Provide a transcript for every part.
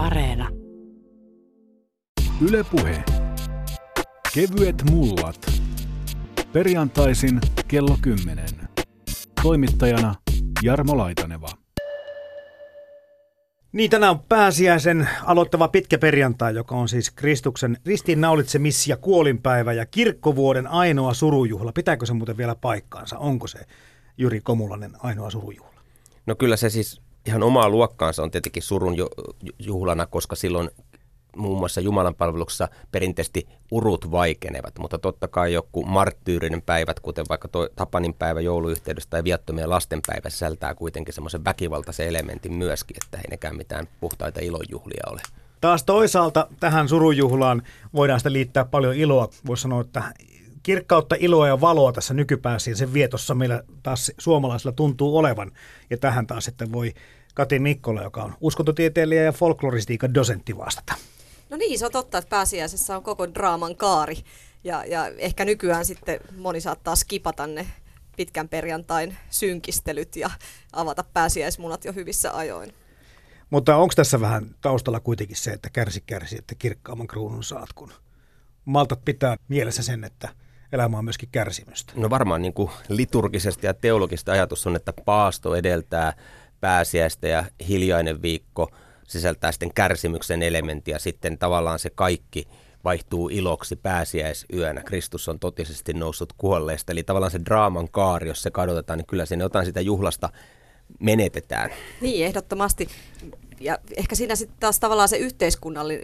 Areena. Yle Puhe. Kevyet mullat. Perjantaisin kello 10. Toimittajana Jarmo Laitaneva. Niin, tänään on pääsiäisen aloittava pitkä perjantai, joka on siis Kristuksen ristiinnaulitsemis- ja kuolinpäivä ja kirkkovuoden ainoa surujuhla. Pitääkö se muuten vielä paikkaansa? Onko se Jyri Komulainen ainoa surujuhla? No kyllä se siis ihan omaa luokkaansa on tietenkin surun juhlana, koska silloin muun muassa Jumalan palveluksessa perinteisesti urut vaikenevat, mutta totta kai joku marttyyrinen päivät, kuten vaikka tuo Tapanin päivä jouluyhteydessä tai viattomien lasten päivä, sisältää kuitenkin semmoisen väkivaltaisen elementin myöskin, että ei nekään mitään puhtaita ilonjuhlia ole. Taas toisaalta tähän surujuhlaan voidaan sitä liittää paljon iloa. Voisi sanoa, että kirkkautta, iloa ja valoa tässä nykypäässä ja sen vietossa meillä taas suomalaisilla tuntuu olevan. Ja tähän taas sitten voi Kati Mikkola, joka on uskontotieteilijä ja folkloristiikan dosentti vastata. No niin, se on totta, että pääsiäisessä on koko draaman kaari. Ja, ja ehkä nykyään sitten moni saattaa skipata ne pitkän perjantain synkistelyt ja avata pääsiäismunat jo hyvissä ajoin. Mutta onko tässä vähän taustalla kuitenkin se, että kärsi kärsi, että kirkkaamman kruunun saat, kun maltat pitää mielessä sen, että elämä on myöskin kärsimystä? No varmaan niin kuin liturgisesti ja teologista ajatus on, että paasto edeltää pääsiäistä ja hiljainen viikko – sisältää sitten kärsimyksen elementtiä, sitten tavallaan se kaikki vaihtuu iloksi pääsiäisyönä. Kristus on totisesti noussut kuolleesta, eli tavallaan se draaman kaari, jos se kadotetaan, niin kyllä sinne jotain sitä juhlasta menetetään. Niin, ehdottomasti ja ehkä siinä sitten taas tavallaan se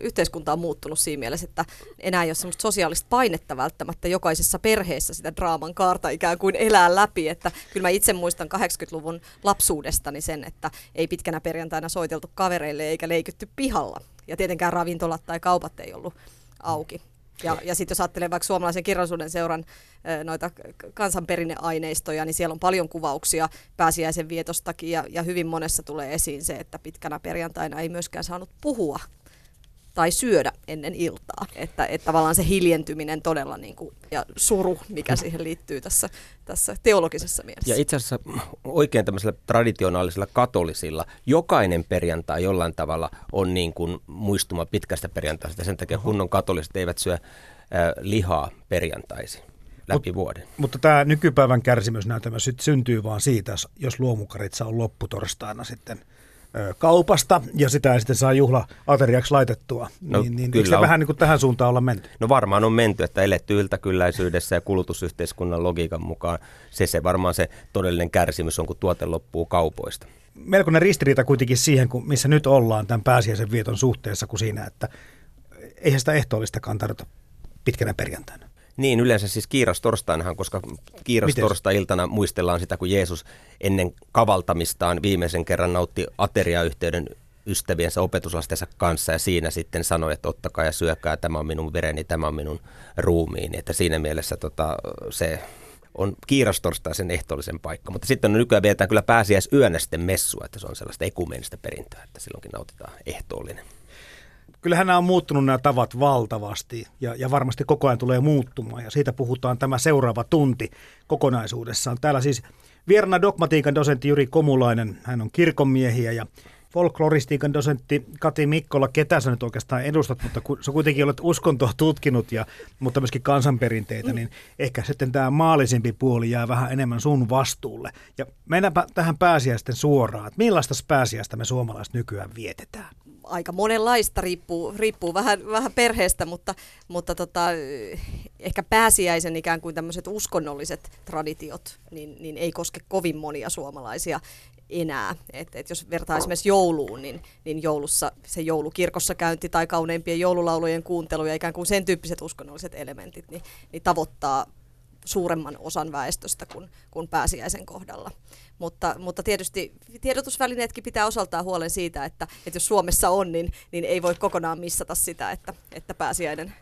yhteiskunta on muuttunut siinä mielessä, että enää ei ole semmoista sosiaalista painetta välttämättä jokaisessa perheessä sitä draaman kaarta ikään kuin elää läpi. Että kyllä mä itse muistan 80-luvun lapsuudestani sen, että ei pitkänä perjantaina soiteltu kavereille eikä leikytty pihalla. Ja tietenkään ravintolat tai kaupat ei ollut auki. Ja, ja sitten jos ajattelee vaikka suomalaisen kirjallisuuden seuran noita kansanperinneaineistoja, niin siellä on paljon kuvauksia pääsiäisen vietostakin ja, ja hyvin monessa tulee esiin se, että pitkänä perjantaina ei myöskään saanut puhua tai syödä ennen iltaa. Että, että tavallaan se hiljentyminen todella niin kuin, ja suru, mikä siihen liittyy tässä, tässä teologisessa mielessä. Ja itse asiassa oikein tämmöisellä traditionaalisella katolisilla jokainen perjantai jollain tavalla on niin kuin muistuma pitkästä perjantaista. Sen takia kunnon katoliset eivät syö äh, lihaa perjantaisin läpi Mut, vuoden. Mutta tämä nykypäivän kärsimysnäytelmä syntyy vaan siitä, jos luomukaritsa on lopputorstaina sitten – kaupasta ja sitä ei sitten saa juhla-ateriaksi laitettua. No, niin, niin kyllä se on. vähän niin kuin tähän suuntaan olla menty? No varmaan on menty, että eletty yltäkylläisyydessä ja kulutusyhteiskunnan logiikan mukaan se, se varmaan se todellinen kärsimys on, kun tuote loppuu kaupoista. Melkoinen ristiriita kuitenkin siihen, kun missä nyt ollaan tämän pääsiäisen vieton suhteessa, kuin siinä, että eihän sitä ehtoollistakaan tarvita pitkänä perjantaina. Niin, yleensä siis kiirastorstainahan, koska kiirastorstai-iltana muistellaan sitä, kun Jeesus ennen kavaltamistaan viimeisen kerran nautti ateriayhteyden ystäviensä opetuslastensa kanssa ja siinä sitten sanoi, että ottakaa ja syökää, tämä on minun vereni, tämä on minun ruumiini. Että siinä mielessä tota, se on kiirastorstaisen ehtoollisen paikka. Mutta sitten on nykyään vietetään kyllä pääsiäisyönä sitten messua, että se on sellaista ekumeenista perintöä, että silloinkin nautitaan ehtoollinen kyllähän nämä on muuttunut nämä tavat valtavasti ja, ja varmasti koko ajan tulee muuttumaan ja siitä puhutaan tämä seuraava tunti kokonaisuudessaan. Täällä siis vierana dogmatiikan dosentti Juri Komulainen, hän on kirkonmiehiä ja folkloristiikan dosentti Kati Mikkola, ketä sä nyt oikeastaan edustat, mutta kun sä kuitenkin olet uskontoa tutkinut, ja, mutta myöskin kansanperinteitä, niin ehkä sitten tämä maalisempi puoli jää vähän enemmän sun vastuulle. Ja mennäänpä tähän pääsiäisten suoraan. Millaista pääsiäistä me suomalaiset nykyään vietetään? Aika monenlaista, riippuu, riippuu vähän, vähän perheestä, mutta, mutta tota, ehkä pääsiäisen ikään kuin tämmöiset uskonnolliset traditiot, niin, niin ei koske kovin monia suomalaisia enää. Et, et jos vertaa esimerkiksi jouluun, niin, niin joulussa se joulukirkossa käynti tai kauneimpien joululaulujen kuuntelu ja ikään kuin sen tyyppiset uskonnolliset elementit, niin, niin tavoittaa suuremman osan väestöstä kuin, kuin pääsiäisen kohdalla. Mutta, mutta tietysti tiedotusvälineetkin pitää osaltaan huolen siitä, että, että jos Suomessa on, niin, niin ei voi kokonaan missata sitä, että, että pääsiäinen,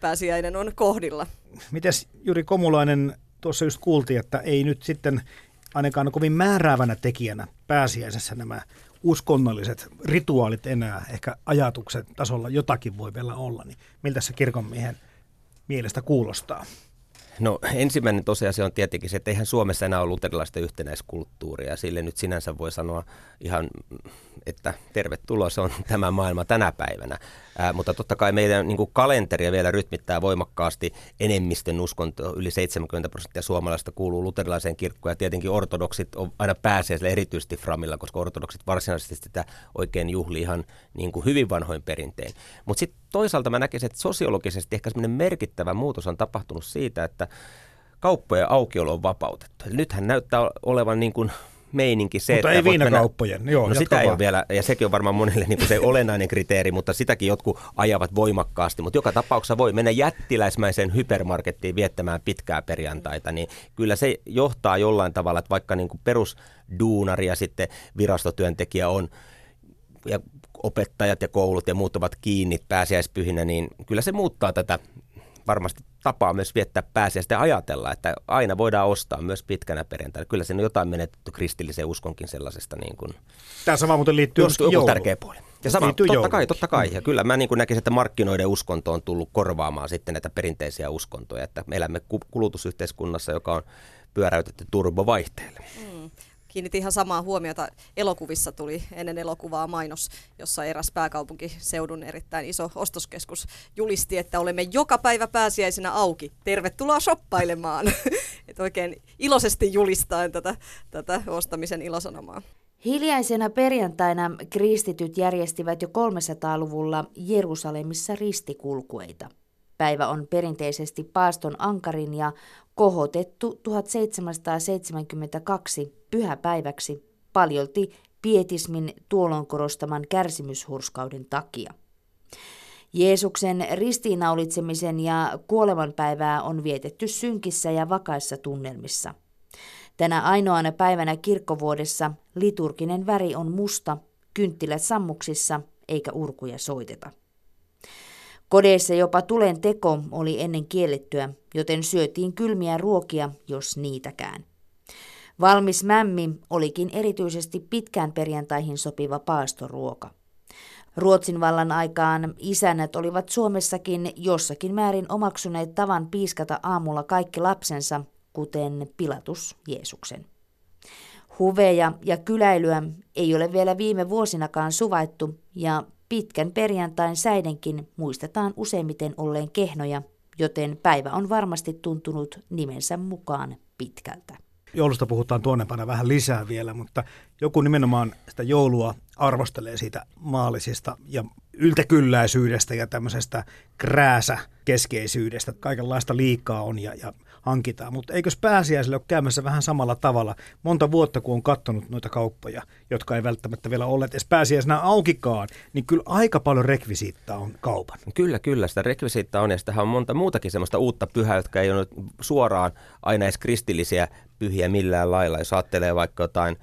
pääsiäinen on kohdilla. Mites Juri Komulainen, tuossa just kuultiin, että ei nyt sitten ainakaan kovin määräävänä tekijänä pääsiäisessä nämä uskonnolliset rituaalit enää, ehkä ajatuksen tasolla jotakin voi vielä olla, niin miltä se kirkonmiehen mielestä kuulostaa? No ensimmäinen tosiasia on tietenkin se, että eihän Suomessa enää ole luterilaista yhtenäiskulttuuria. Sille nyt sinänsä voi sanoa ihan, että tervetuloa, se on tämä maailma tänä päivänä. Ää, mutta totta kai meidän niin kuin kalenteria vielä rytmittää voimakkaasti enemmistön uskonto. Yli 70 prosenttia suomalaista kuuluu luterilaiseen kirkkoon ja tietenkin ortodoksit on aina pääsiäisellä erityisesti Framilla, koska ortodoksit varsinaisesti sitä oikein juhli ihan niin kuin hyvin vanhoin perintein. Mutta sitten toisaalta mä näkisin, että sosiologisesti ehkä semmoinen merkittävä muutos on tapahtunut siitä, että kauppojen aukiolo on vapautettu. Eli nythän näyttää olevan niin kuin meininki se, mutta että... ei viinakauppojen, mennä... joo. No sitä vaan. ei ole vielä, ja sekin on varmaan monille niin se olennainen kriteeri, mutta sitäkin jotkut ajavat voimakkaasti. Mutta joka tapauksessa voi mennä jättiläismäiseen hypermarkettiin viettämään pitkää perjantaita, niin kyllä se johtaa jollain tavalla, että vaikka niin kuin perusduunari ja sitten virastotyöntekijä on ja opettajat ja koulut ja muut ovat kiinni pääsiäispyhinä, niin kyllä se muuttaa tätä varmasti tapaa myös viettää pääsiäistä ja ajatella, että aina voidaan ostaa myös pitkänä perjantaina. Kyllä siinä on jotain menetetty kristilliseen uskonkin sellaisesta. Niin kuin, Tämä sama muuten liittyy joku joulu. tärkeä puoli. Ja sama, totta joulu. kai, totta kai. Ja kyllä mä niin kuin näkisin, että markkinoiden uskonto on tullut korvaamaan sitten näitä perinteisiä uskontoja. Että me elämme kulutusyhteiskunnassa, joka on pyöräytetty turbovaihteelle. Mm kiinnitin ihan samaa huomiota. Elokuvissa tuli ennen elokuvaa mainos, jossa eräs pääkaupunkiseudun erittäin iso ostoskeskus julisti, että olemme joka päivä pääsiäisenä auki. Tervetuloa shoppailemaan. Et oikein iloisesti julistaen tätä, tätä ostamisen ilosanomaa. Hiljaisena perjantaina kristityt järjestivät jo 300-luvulla Jerusalemissa ristikulkueita. Päivä on perinteisesti paaston ankarin ja kohotettu 1772 pyhäpäiväksi paljolti pietismin tuolloin korostaman kärsimyshurskauden takia. Jeesuksen ristiinnaulitsemisen ja kuolemanpäivää on vietetty synkissä ja vakaissa tunnelmissa. Tänä ainoana päivänä kirkkovuodessa liturginen väri on musta, kynttilät sammuksissa eikä urkuja soiteta. Kodeissa jopa tulen teko oli ennen kiellettyä, joten syötiin kylmiä ruokia, jos niitäkään. Valmis mämmi olikin erityisesti pitkään perjantaihin sopiva paastoruoka. Ruotsin vallan aikaan isännät olivat Suomessakin jossakin määrin omaksuneet tavan piiskata aamulla kaikki lapsensa, kuten Pilatus Jeesuksen. Huveja ja kyläilyä ei ole vielä viime vuosinakaan suvaittu ja pitkän perjantain säidenkin muistetaan useimmiten olleen kehnoja, joten päivä on varmasti tuntunut nimensä mukaan pitkältä. Joulusta puhutaan tuonnepana vähän lisää vielä, mutta joku nimenomaan sitä joulua arvostelee siitä maallisesta ja yltäkylläisyydestä ja tämmöisestä krääsä keskeisyydestä. Kaikenlaista liikaa on ja, ja hankitaan. Mutta eikös pääsiäiselle ole käymässä vähän samalla tavalla? Monta vuotta, kun on katsonut noita kauppoja, jotka ei välttämättä vielä olleet edes pääsiäisenä aukikaan, niin kyllä aika paljon rekvisiittaa on kaupan. Kyllä, kyllä. Sitä rekvisiittaa on ja sitä on monta muutakin semmoista uutta pyhää, jotka ei ole suoraan aina edes kristillisiä pyhiä millään lailla. Jos ajattelee vaikka jotain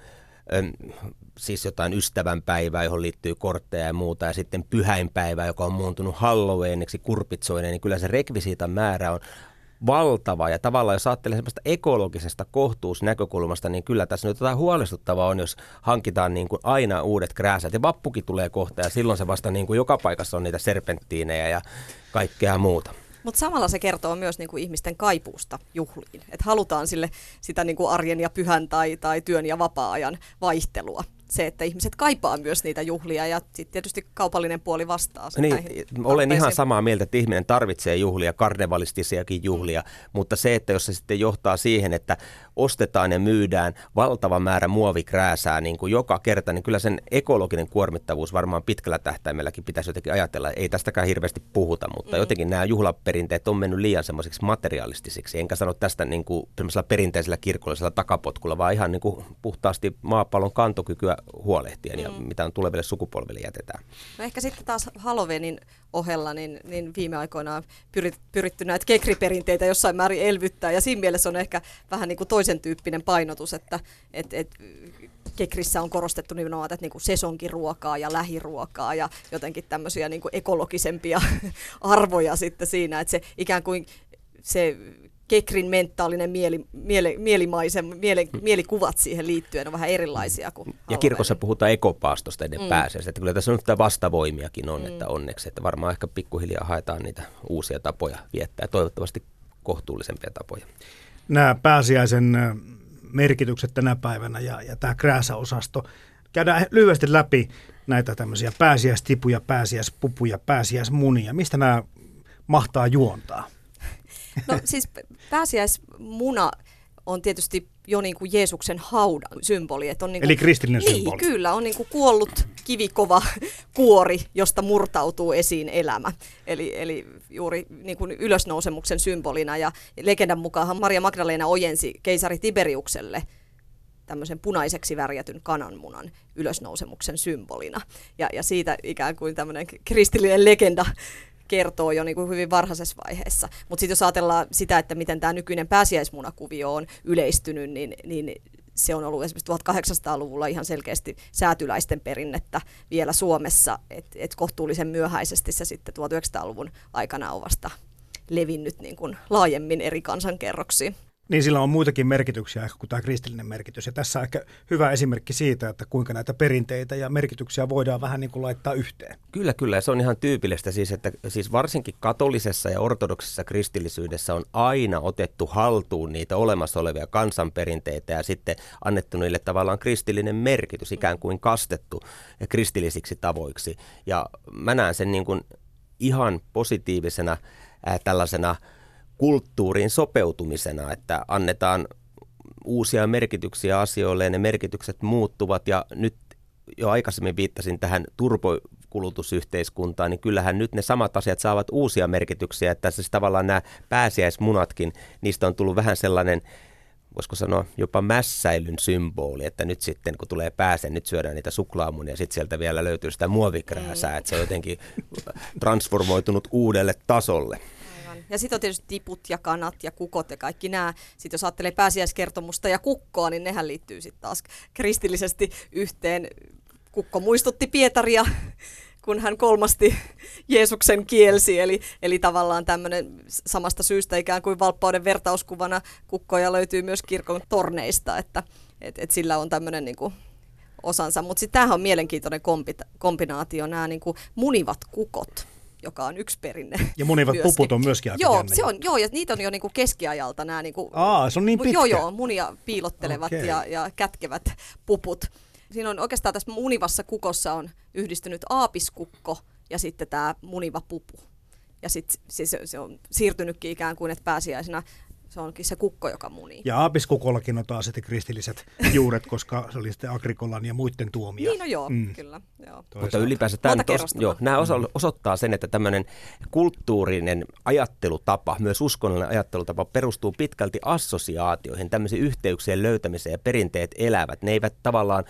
siis jotain ystävänpäivää, johon liittyy kortteja ja muuta, ja sitten pyhäinpäivä, joka on muuntunut Halloweeniksi, kurpitsoinen, niin kyllä se rekvisiitan määrä on valtava. Ja tavallaan jos ajattelee sellaista ekologisesta kohtuusnäkökulmasta, niin kyllä tässä nyt jotain huolestuttavaa on, jos hankitaan niin kuin aina uudet krääsät. Ja vappukin tulee kohta ja silloin se vasta niin kuin joka paikassa on niitä serpenttiinejä ja kaikkea muuta. Mutta samalla se kertoo myös niin kuin ihmisten kaipuusta juhliin. Että halutaan sille sitä niin kuin arjen ja pyhän tai, tai työn ja vapaa-ajan vaihtelua se, että ihmiset kaipaa myös niitä juhlia ja sitten tietysti kaupallinen puoli vastaa. Niin, olen ihan samaa mieltä, että ihminen tarvitsee juhlia, karnevalistisiakin juhlia, mm. mutta se, että jos se sitten johtaa siihen, että ostetaan ja myydään valtava määrä muovikrääsää niin kuin joka kerta, niin kyllä sen ekologinen kuormittavuus varmaan pitkällä tähtäimelläkin pitäisi jotenkin ajatella. Ei tästäkään hirveästi puhuta, mutta mm. jotenkin nämä juhlaperinteet on mennyt liian semmoisiksi materialistisiksi. Enkä sano tästä niin kuin perinteisellä kirkollisella takapotkulla, vaan ihan niin kuin puhtaasti maapallon kantokykyä huolehtien ja mm. mitä on tuleville sukupolville jätetään. No ehkä sitten taas Halloweenin ohella, niin, niin viime aikoina on pyrit, pyritty näitä kekriperinteitä jossain määrin elvyttää ja siinä mielessä on ehkä vähän niin kuin toisen tyyppinen painotus, että et, et, kekrissä on korostettu nimenomaan tätä niin kuin sesonkiruokaa ja lähiruokaa ja jotenkin tämmöisiä niin kuin ekologisempia arvoja sitten siinä, että se ikään kuin se Kekrin mentaalinen mieli, miele, mielimaisen, miele, mielikuvat siihen liittyen on vähän erilaisia kuin Ja kirkossa puhutaan ekopaastosta ennen mm. pääsiäistä, että kyllä tässä nyt vastavoimiakin on, mm. että onneksi, että varmaan ehkä pikkuhiljaa haetaan niitä uusia tapoja viettää ja toivottavasti kohtuullisempia tapoja. Nämä pääsiäisen merkitykset tänä päivänä ja, ja tämä krääsäosasto. Käydään lyhyesti läpi näitä tämmöisiä pääsiäistipuja, pääsiäispupuja, pääsiäismunia. Mistä nämä mahtaa juontaa? No siis pääsiäismuna on tietysti jo niin kuin Jeesuksen haudan symboli. Että on niin kuin, Eli kristillinen niin, symboli. kyllä, on niin kuin kuollut kivikova kuori, josta murtautuu esiin elämä. Eli, eli juuri niin kuin ylösnousemuksen symbolina. Ja legendan mukaan Maria Magdalena ojensi keisari Tiberiukselle tämmöisen punaiseksi värjätyn kananmunan ylösnousemuksen symbolina. Ja, ja siitä ikään kuin tämmöinen kristillinen legenda kertoo jo niin kuin hyvin varhaisessa vaiheessa. Mutta sitten jos ajatellaan sitä, että miten tämä nykyinen pääsiäismunakuvio on yleistynyt, niin, niin se on ollut esimerkiksi 1800-luvulla ihan selkeästi säätyläisten perinnettä vielä Suomessa, että et kohtuullisen myöhäisesti se sitten 1900-luvun aikana on vasta levinnyt niin kuin laajemmin eri kansankerroksiin. Niin sillä on muitakin merkityksiä ehkä kuin tämä kristillinen merkitys. Ja tässä on ehkä hyvä esimerkki siitä, että kuinka näitä perinteitä ja merkityksiä voidaan vähän niin kuin laittaa yhteen. Kyllä, kyllä. Se on ihan tyypillistä siis, että siis varsinkin katolisessa ja ortodoksisessa kristillisyydessä on aina otettu haltuun niitä olemassa olevia kansanperinteitä ja sitten annettu niille tavallaan kristillinen merkitys, ikään kuin kastettu kristillisiksi tavoiksi. Ja mä näen sen niin kuin ihan positiivisena äh, tällaisena – kulttuuriin sopeutumisena, että annetaan uusia merkityksiä asioille ja ne merkitykset muuttuvat ja nyt jo aikaisemmin viittasin tähän turbokulutusyhteiskuntaan, niin kyllähän nyt ne samat asiat saavat uusia merkityksiä, että siis tavallaan nämä pääsiäismunatkin, niistä on tullut vähän sellainen voisiko sanoa jopa mässäilyn symboli, että nyt sitten kun tulee pääse, nyt syödään niitä suklaamunia ja sitten sieltä vielä löytyy sitä muovikrääsää, mm. että se on jotenkin transformoitunut uudelle tasolle. Ja sitten on tietysti tiput ja kanat ja kukot ja kaikki nämä. Sitten jos ajattelee pääsiäiskertomusta ja kukkoa, niin nehän liittyy sitten taas kristillisesti yhteen. Kukko muistutti Pietaria, kun hän kolmasti Jeesuksen kielsi, eli, eli tavallaan tämmöinen samasta syystä ikään kuin valppauden vertauskuvana kukkoja löytyy myös kirkon torneista, että et, et sillä on tämmöinen niin kuin osansa. Mutta sitten tämähän on mielenkiintoinen kombinaatio, nämä niin kuin munivat kukot joka on yksi perinne. Ja munivat myöskin. puput on myöskin aika Joo, se on, joo, ja niitä on jo niinku keskiajalta nämä niinku, Aa, se on niin pitkä. Joo, joo, munia piilottelevat okay. ja, ja kätkevät puput. Siinä on oikeastaan tässä munivassa kukossa on yhdistynyt aapiskukko ja sitten tämä muniva pupu. Ja sitten se, se on siirtynytkin ikään kuin, että pääsiäisenä se onkin se kukko, joka munii. Ja aapiskukollakin on taas sitten kristilliset juuret, koska se oli sitten Agrikolan ja muiden tuomia. Niin, no joo, mm. kyllä. Joo. Mutta ylipäänsä tämä tos, joo, nämä osa, osoittaa sen, että tämmöinen kulttuurinen ajattelutapa, myös uskonnollinen ajattelutapa perustuu pitkälti assosiaatioihin, tämmöisiin yhteyksien löytämiseen ja perinteet elävät. Ne eivät tavallaan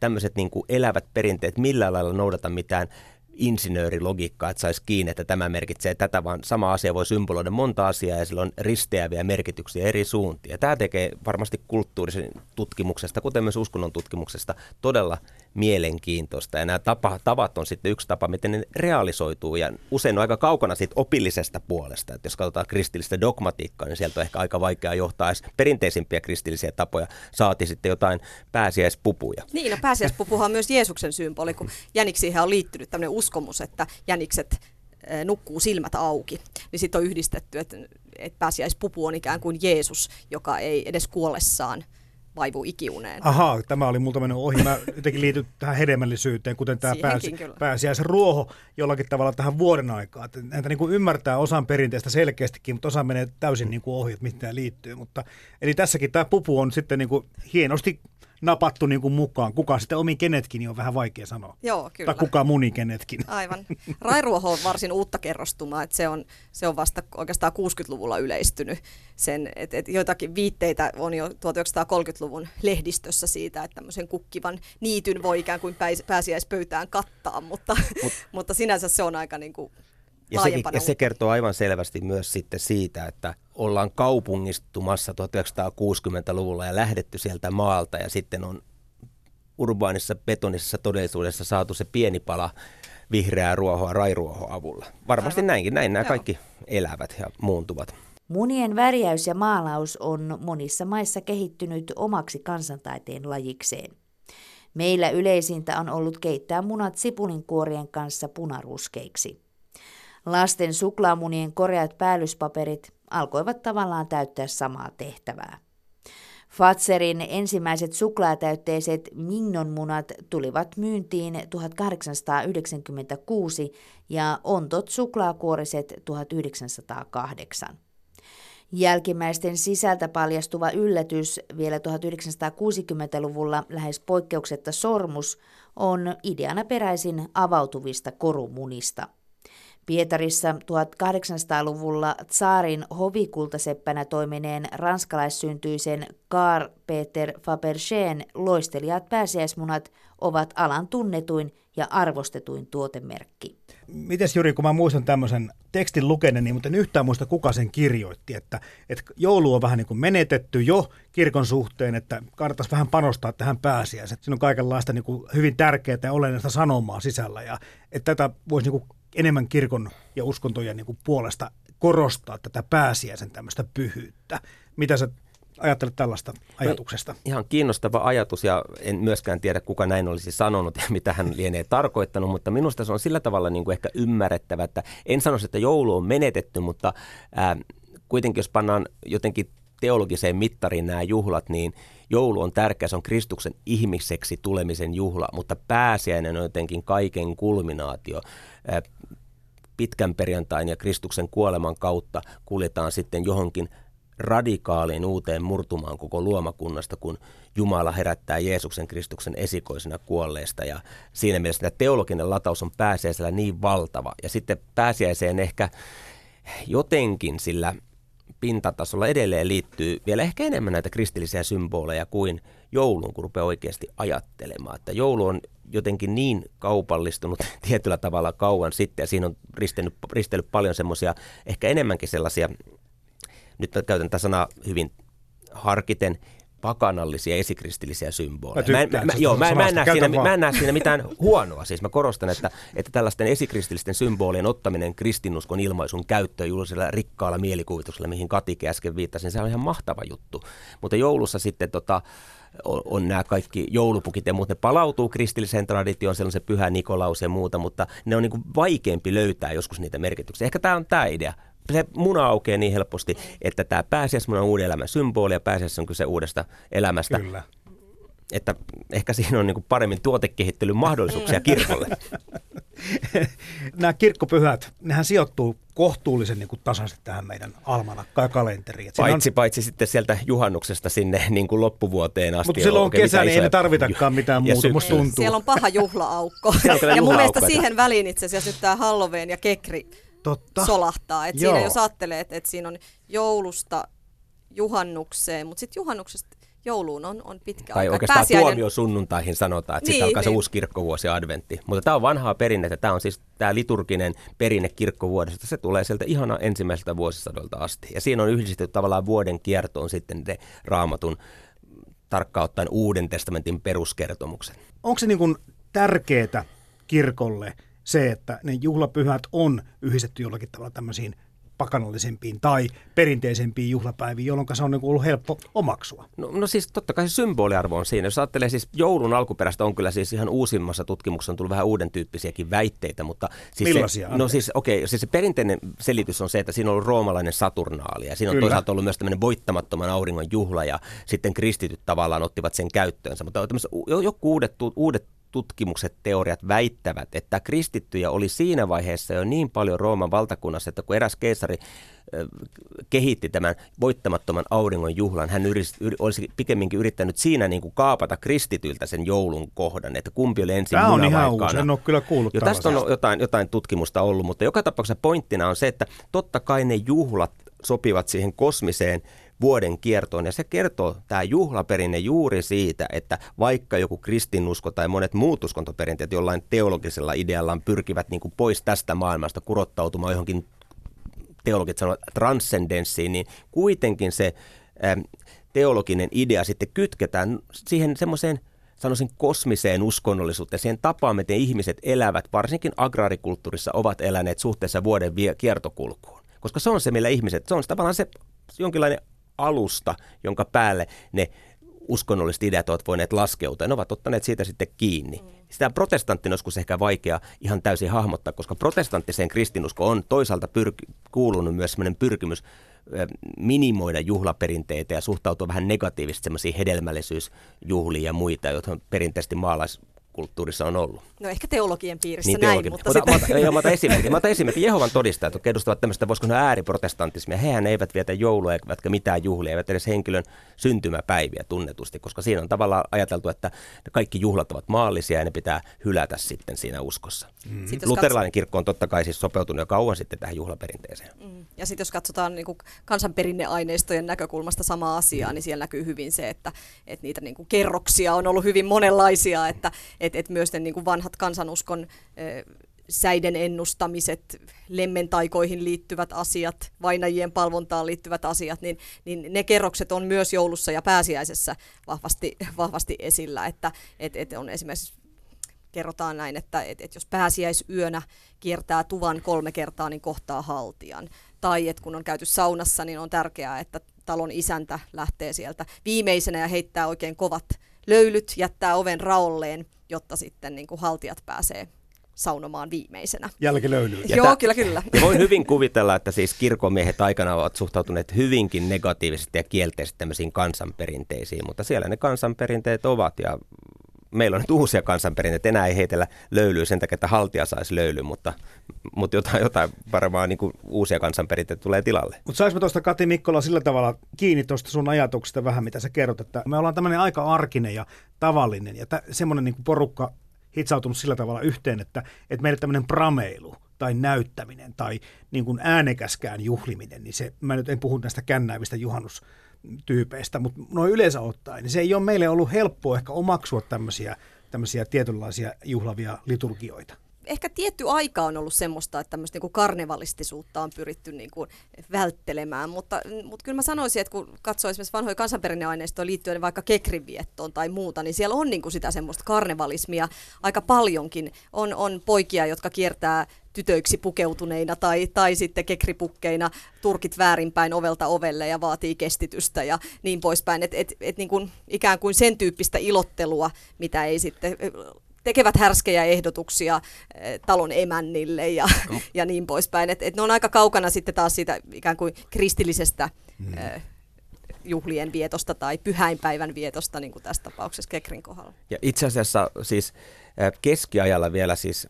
tämmöiset niin elävät perinteet millään lailla noudata mitään insinöörilogiikkaa, että saisi kiinni, että tämä merkitsee tätä, vaan sama asia voi symboloida monta asiaa ja sillä on risteäviä merkityksiä eri suuntia. Tämä tekee varmasti kulttuurisen tutkimuksesta, kuten myös uskonnon tutkimuksesta, todella mielenkiintoista. Ja nämä tapa, tavat on sitten yksi tapa, miten ne realisoituu ja usein on aika kaukana siitä opillisesta puolesta. Että jos katsotaan kristillistä dogmatiikkaa, niin sieltä on ehkä aika vaikea johtaa edes perinteisimpiä kristillisiä tapoja, saati sitten jotain pääsiäispupuja. Niin, no pääsiäispupuhan on myös Jeesuksen symboli, kun jäniksiin on liittynyt tämmöinen uskomus, että jänikset eh, nukkuu silmät auki, niin sitten on yhdistetty, että, että pääsiäispupu on ikään kuin Jeesus, joka ei edes kuollessaan vaivu ikiuneen. Ahaa, tämä oli multa mennyt ohi. Mä jotenkin liityn tähän hedelmällisyyteen, kuten tämä pääsi, pääsiäisruoho jollakin tavalla tähän vuoden aikaan. Näitä niin kuin ymmärtää osan perinteistä selkeästikin, mutta osa menee täysin niin kuin ohi, että tämä liittyy. Mutta, eli tässäkin tämä pupu on sitten niin kuin hienosti napattu niin kuin mukaan. Kuka sitten omi kenetkin, niin on vähän vaikea sanoa. Joo, kyllä. Tai kuka muni kenetkin. Aivan. Rairuoho on varsin uutta kerrostumaa, että se on, se on vasta oikeastaan 60-luvulla yleistynyt. Sen, et, et joitakin viitteitä on jo 1930-luvun lehdistössä siitä, että tämmöisen kukkivan niityn voi ikään kuin pääsiäispöytään kattaa, mutta, Mut. mutta sinänsä se on aika niin kuin ja se, ja se kertoo aivan selvästi myös sitten siitä, että ollaan kaupungistumassa 1960-luvulla ja lähdetty sieltä maalta ja sitten on urbaanissa betonisessa todellisuudessa saatu se pieni pala vihreää ruohoa rairuohoa avulla. Varmasti Aivan. näinkin, näin nämä Joo. kaikki elävät ja muuntuvat. Munien värjäys ja maalaus on monissa maissa kehittynyt omaksi kansantaiteen lajikseen. Meillä yleisintä on ollut keittää munat sipulinkuorien kanssa punaruskeiksi. Lasten suklaamunien koreat päällyspaperit alkoivat tavallaan täyttää samaa tehtävää. Fatserin ensimmäiset suklaatäytteiset Mignon-munat tulivat myyntiin 1896 ja ontot suklaakuoriset 1908. Jälkimmäisten sisältä paljastuva yllätys vielä 1960-luvulla lähes poikkeuksetta sormus on ideana peräisin avautuvista korumunista. Pietarissa 1800-luvulla Tsaarin hovikultaseppänä toimineen ranskalaissyntyisen Karl Peter Fabergén loistelijat pääsiäismunat ovat alan tunnetuin ja arvostetuin tuotemerkki. Mites Juri, kun mä muistan tämmöisen tekstin lukeneen, niin mutta en yhtään muista kuka sen kirjoitti, että, että joulu on vähän niin kuin menetetty jo kirkon suhteen, että kannattaisi vähän panostaa tähän pääsiäiseen. Siinä on kaikenlaista niin kuin hyvin tärkeää ja olennaista sanomaa sisällä ja että tätä voisi niin kuin enemmän kirkon ja uskontojen niin kuin puolesta korostaa tätä pääsiäisen tämmöistä pyhyyttä. Mitä sä ajattelet tällaista ajatuksesta? No, ihan kiinnostava ajatus ja en myöskään tiedä, kuka näin olisi sanonut ja mitä hän lienee tarkoittanut, mutta minusta se on sillä tavalla niin kuin ehkä ymmärrettävä, että en sano, että joulu on menetetty, mutta ää, kuitenkin jos pannaan jotenkin teologiseen mittariin nämä juhlat, niin joulu on tärkeä, se on Kristuksen ihmiseksi tulemisen juhla, mutta pääsiäinen on jotenkin kaiken kulminaatio. Pitkän perjantain ja Kristuksen kuoleman kautta kuljetaan sitten johonkin radikaaliin uuteen murtumaan koko luomakunnasta, kun Jumala herättää Jeesuksen Kristuksen esikoisena kuolleesta. Ja siinä mielessä tämä teologinen lataus on pääsiäisellä niin valtava. Ja sitten pääsiäiseen ehkä jotenkin sillä pintatasolla edelleen liittyy vielä ehkä enemmän näitä kristillisiä symboleja kuin jouluun, kun rupeaa oikeasti ajattelemaan. Että joulu on jotenkin niin kaupallistunut tietyllä tavalla kauan sitten ja siinä on ristellyt, ristellyt paljon semmoisia ehkä enemmänkin sellaisia nyt käytän tätä sanaa hyvin harkiten, pakanallisia esikristillisiä symboleja. Mä, mä, mä, joo, mä, mä, en näe siinä, mä en näe siinä mitään huonoa. Siis mä korostan, että, että tällaisten esikristillisten symbolien ottaminen kristinuskon ilmaisun käyttöön juuri rikkaalla mielikuvituksella, mihin Katike äsken viittasi, se on ihan mahtava juttu. Mutta joulussa sitten tota, on, on nämä kaikki joulupukit ja muut, ne palautuu kristilliseen traditioon, siellä on se pyhä Nikolaus ja muuta, mutta ne on niin kuin vaikeampi löytää joskus niitä merkityksiä. Ehkä tämä on tämä idea se muna aukeaa niin helposti, että tämä pääsiäismuna on uuden elämän symboli ja pääsiäis on kyse uudesta elämästä. Kyllä. Että ehkä siinä on niin kuin paremmin tuotekehittelyn mahdollisuuksia kirkolle. Nämä kirkkopyhät, nehän sijoittuu kohtuullisen niin kuin tasaisesti tähän meidän almanakkaan ja kalenteriin. Paitsi, on... paitsi sitten sieltä juhannuksesta sinne niin kuin loppuvuoteen asti. Mutta silloin on kesä, niin ei tarvitakaan mitään muuta, musta tuntuu. Siellä on paha juhlaaukko. ja mun mielestä siihen väliin itse asiassa nyt tämä Halloween ja Kekri Totta. solahtaa. Et siinä jos ajattelee, että et siinä on joulusta juhannukseen, mutta sitten juhannuksesta jouluun on, on pitkä tai aika. oikeastaan Pääsiäinen... tuomio sunnuntaihin sanotaan, että niin, sitten alkaa niin. se uusi kirkkovuosi adventti. Mutta tämä on vanhaa perinnettä, tämä on siis tämä liturginen perinne kirkkovuodesta, se tulee sieltä ihana ensimmäiseltä vuosisadolta asti. Ja siinä on yhdistetty tavallaan vuoden kiertoon sitten ne raamatun tarkkaan ottaen Uuden testamentin peruskertomukset. Onko se niin kuin tärkeää kirkolle – se, että ne juhlapyhät on yhdistetty jollakin tavalla tämmöisiin pakanallisempiin tai perinteisempiin juhlapäiviin, jolloin se on niin ollut helppo omaksua. No, no siis totta kai se symboliarvo on siinä. Jos ajattelee siis joulun alkuperäistä on kyllä siis ihan uusimmassa tutkimuksessa on tullut vähän uuden tyyppisiäkin väitteitä, mutta siis Millaisia? Se, no siis okei, okay, siis se perinteinen selitys on se, että siinä on ollut roomalainen Saturnaali ja siinä on kyllä. toisaalta ollut myös tämmöinen voittamattoman auringon juhla ja sitten kristityt tavallaan ottivat sen käyttöönsä, mutta joku uudet, uudet tutkimukset, teoriat väittävät, että kristittyjä oli siinä vaiheessa jo niin paljon Rooman valtakunnassa, että kun eräs keisari kehitti tämän voittamattoman auringon juhlan, hän yris, yr, olisi pikemminkin yrittänyt siinä niin kuin kaapata kristityltä sen joulun kohdan, että kumpi oli ensin Tämä on ihan uusi, en ole kyllä kuullut jo, Tästä on jotain, jotain tutkimusta ollut, mutta joka tapauksessa pointtina on se, että totta kai ne juhlat sopivat siihen kosmiseen vuoden kiertoon. Ja se kertoo tämä juhlaperinne juuri siitä, että vaikka joku kristinusko tai monet muut uskontoperinteet jollain teologisella ideallaan pyrkivät niin kuin pois tästä maailmasta kurottautumaan johonkin teologit sanovat transcendenssiin, niin kuitenkin se teologinen idea sitten kytketään siihen semmoiseen sanoisin kosmiseen uskonnollisuuteen, siihen tapaan, miten ihmiset elävät, varsinkin agraarikulttuurissa ovat eläneet suhteessa vuoden kiertokulkuun. Koska se on se, millä ihmiset, se on tavallaan se jonkinlainen alusta, jonka päälle ne uskonnolliset ideat ovat voineet laskeutua. Ne ovat ottaneet siitä sitten kiinni. Mm. Sitä protestanttin joskus ehkä vaikea ihan täysin hahmottaa, koska protestanttiseen kristinusko on toisaalta pyrk- kuulunut myös sellainen pyrkimys minimoida juhlaperinteitä ja suhtautua vähän negatiivisesti sellaisiin hedelmällisyysjuhliin ja muita, jotka perinteisesti maalais kulttuurissa on ollut. No ehkä teologien piirissä niin, näin, teologi- mutta ota, sitten... Mä, mä, otan esimerkin. Mä otan esimerkin Jehovan todistajat, jotka edustavat tämmöistä, voisiko sanoa ääriprotestantismia. Hehän eivät vietä joulua eivätkä mitään juhlia, eivät edes henkilön syntymäpäiviä tunnetusti, koska siinä on tavallaan ajateltu, että kaikki juhlat ovat maallisia ja ne pitää hylätä sitten siinä uskossa. Mm. Luterilainen kirkko on totta kai siis sopeutunut jo kauan sitten tähän juhlaperinteeseen. Mm. Ja sitten jos katsotaan niin kuin kansanperinneaineistojen näkökulmasta samaa asiaa, niin siellä näkyy hyvin se, että, että niitä niin kuin kerroksia on ollut hyvin monenlaisia, että, että, että myös ne niin kuin vanhat kansanuskon säiden ennustamiset, lemmentaikoihin liittyvät asiat, vainajien palvontaan liittyvät asiat, niin, niin ne kerrokset on myös joulussa ja pääsiäisessä vahvasti, vahvasti esillä, että et, et on esimerkiksi kerrotaan näin, että et, et jos pääsiäisyönä kiertää tuvan kolme kertaa, niin kohtaa haltijan. Tai että kun on käyty saunassa, niin on tärkeää, että talon isäntä lähtee sieltä viimeisenä ja heittää oikein kovat löylyt, jättää oven raolleen, jotta sitten niin kuin haltijat pääsee saunomaan viimeisenä. Jälkilöylyyn. Joo, ta- kyllä, kyllä. Ja voin hyvin kuvitella, että siis kirkomiehet aikana ovat suhtautuneet hyvinkin negatiivisesti ja kielteisesti tämmöisiin kansanperinteisiin, mutta siellä ne kansanperinteet ovat ja meillä on nyt uusia kansanperinteitä. Enää ei heitellä löylyä sen takia, että haltija saisi löyly, mutta, mutta jotain, jotain varmaan niin uusia kansanperinteitä tulee tilalle. Mutta saisimme tuosta Kati Mikkola sillä tavalla kiinni tuosta sun ajatuksesta vähän, mitä sä kerrot, että me ollaan tämmöinen aika arkinen ja tavallinen ja tä, semmoinen niin porukka hitsautunut sillä tavalla yhteen, että, että meille tämmöinen prameilu tai näyttäminen tai niin kuin äänekäskään juhliminen, niin se, mä nyt en puhu näistä kännäivistä juhannus tyypeistä, mutta noin yleensä ottaen, niin se ei ole meille ollut helppoa ehkä omaksua tämmöisiä, tämmöisiä tietynlaisia juhlavia liturgioita ehkä tietty aika on ollut semmoista, että tämmöistä niin karnevalistisuutta on pyritty niin kuin välttelemään, mutta, mutta kyllä mä sanoisin, että kun katsoo esimerkiksi vanhoja kansanperinneaineistoja liittyen vaikka kekrinviettoon tai muuta, niin siellä on niin kuin sitä semmoista karnevalismia aika paljonkin. On, on poikia, jotka kiertää tytöiksi pukeutuneina tai, tai sitten kekripukkeina turkit väärinpäin ovelta ovelle ja vaatii kestitystä ja niin poispäin. Et, et, et niin ikään kuin sen tyyppistä ilottelua, mitä ei sitten tekevät härskejä ehdotuksia eh, talon emännille ja, no. ja niin poispäin. Et, et ne on aika kaukana sitten taas siitä ikään kuin kristillisestä mm. eh, juhlien vietosta tai pyhäinpäivän vietosta, niin kuin tässä tapauksessa Kekrin kohdalla. Ja itse asiassa siis eh, keskiajalla vielä siis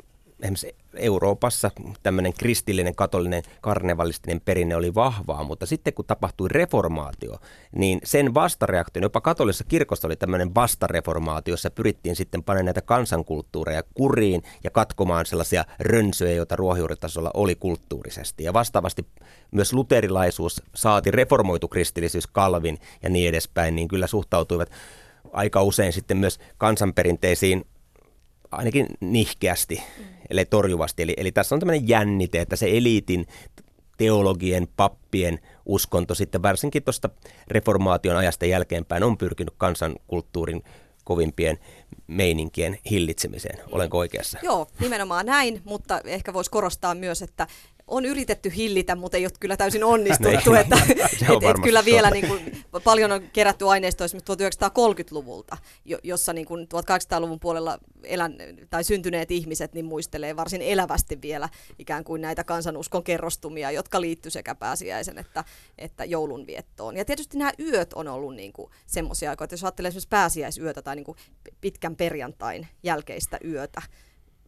Euroopassa tämmöinen kristillinen, katolinen, karnevalistinen perinne oli vahvaa, mutta sitten kun tapahtui reformaatio, niin sen vastareaktio, jopa katolisessa kirkossa oli tämmöinen vastareformaatio, jossa pyrittiin sitten panemaan näitä kansankulttuureja kuriin ja katkomaan sellaisia rönsyjä, joita ruohonjuuritasolla oli kulttuurisesti. Ja vastaavasti myös luterilaisuus saati reformoitu kristillisyys, Kalvin ja niin edespäin, niin kyllä suhtautuivat aika usein sitten myös kansanperinteisiin ainakin nihkeästi, mm. eli torjuvasti. Eli, eli tässä on tämmöinen jännite, että se eliitin teologien, pappien uskonto sitten varsinkin tuosta reformaation ajasta jälkeenpäin on pyrkinyt kansankulttuurin kovimpien meininkien hillitsemiseen. Olenko oikeassa? Joo, nimenomaan näin, mutta ehkä voisi korostaa myös, että on yritetty hillitä, mutta ei ole kyllä täysin onnistuttu. Niin. että, et, et kyllä vielä niin kuin, paljon on kerätty aineistoa esimerkiksi 1930-luvulta, jossa niin kuin 1800-luvun puolella elän, tai syntyneet ihmiset niin muistelee varsin elävästi vielä ikään kuin näitä kansanuskon kerrostumia, jotka liittyy sekä pääsiäisen että, että joulun viettoon. Ja tietysti nämä yöt on ollut niin semmoisia aikoja, että jos ajattelee esimerkiksi pääsiäisyötä tai niin kuin pitkän perjantain jälkeistä yötä,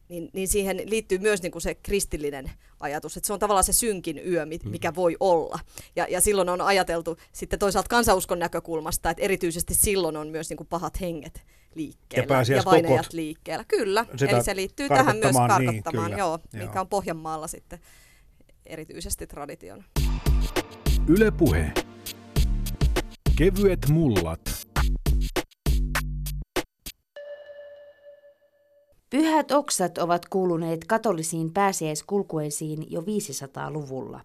niin, niin siihen liittyy myös niin kuin se kristillinen ajatus, että se on tavallaan se synkin yö, mm. mikä voi olla. Ja, ja silloin on ajateltu sitten toisaalta kansauskon näkökulmasta, että erityisesti silloin on myös niin kuin pahat henget liikkeellä ja, ja vainajat liikkeellä. Kyllä, eli se liittyy tähän myös karkottamaan, niin, joo, joo. mikä on Pohjanmaalla sitten erityisesti tradition. Yle Puhe. Kevyet mullat. Pyhät oksat ovat kuuluneet katolisiin pääsiäiskulkueisiin jo 500-luvulla.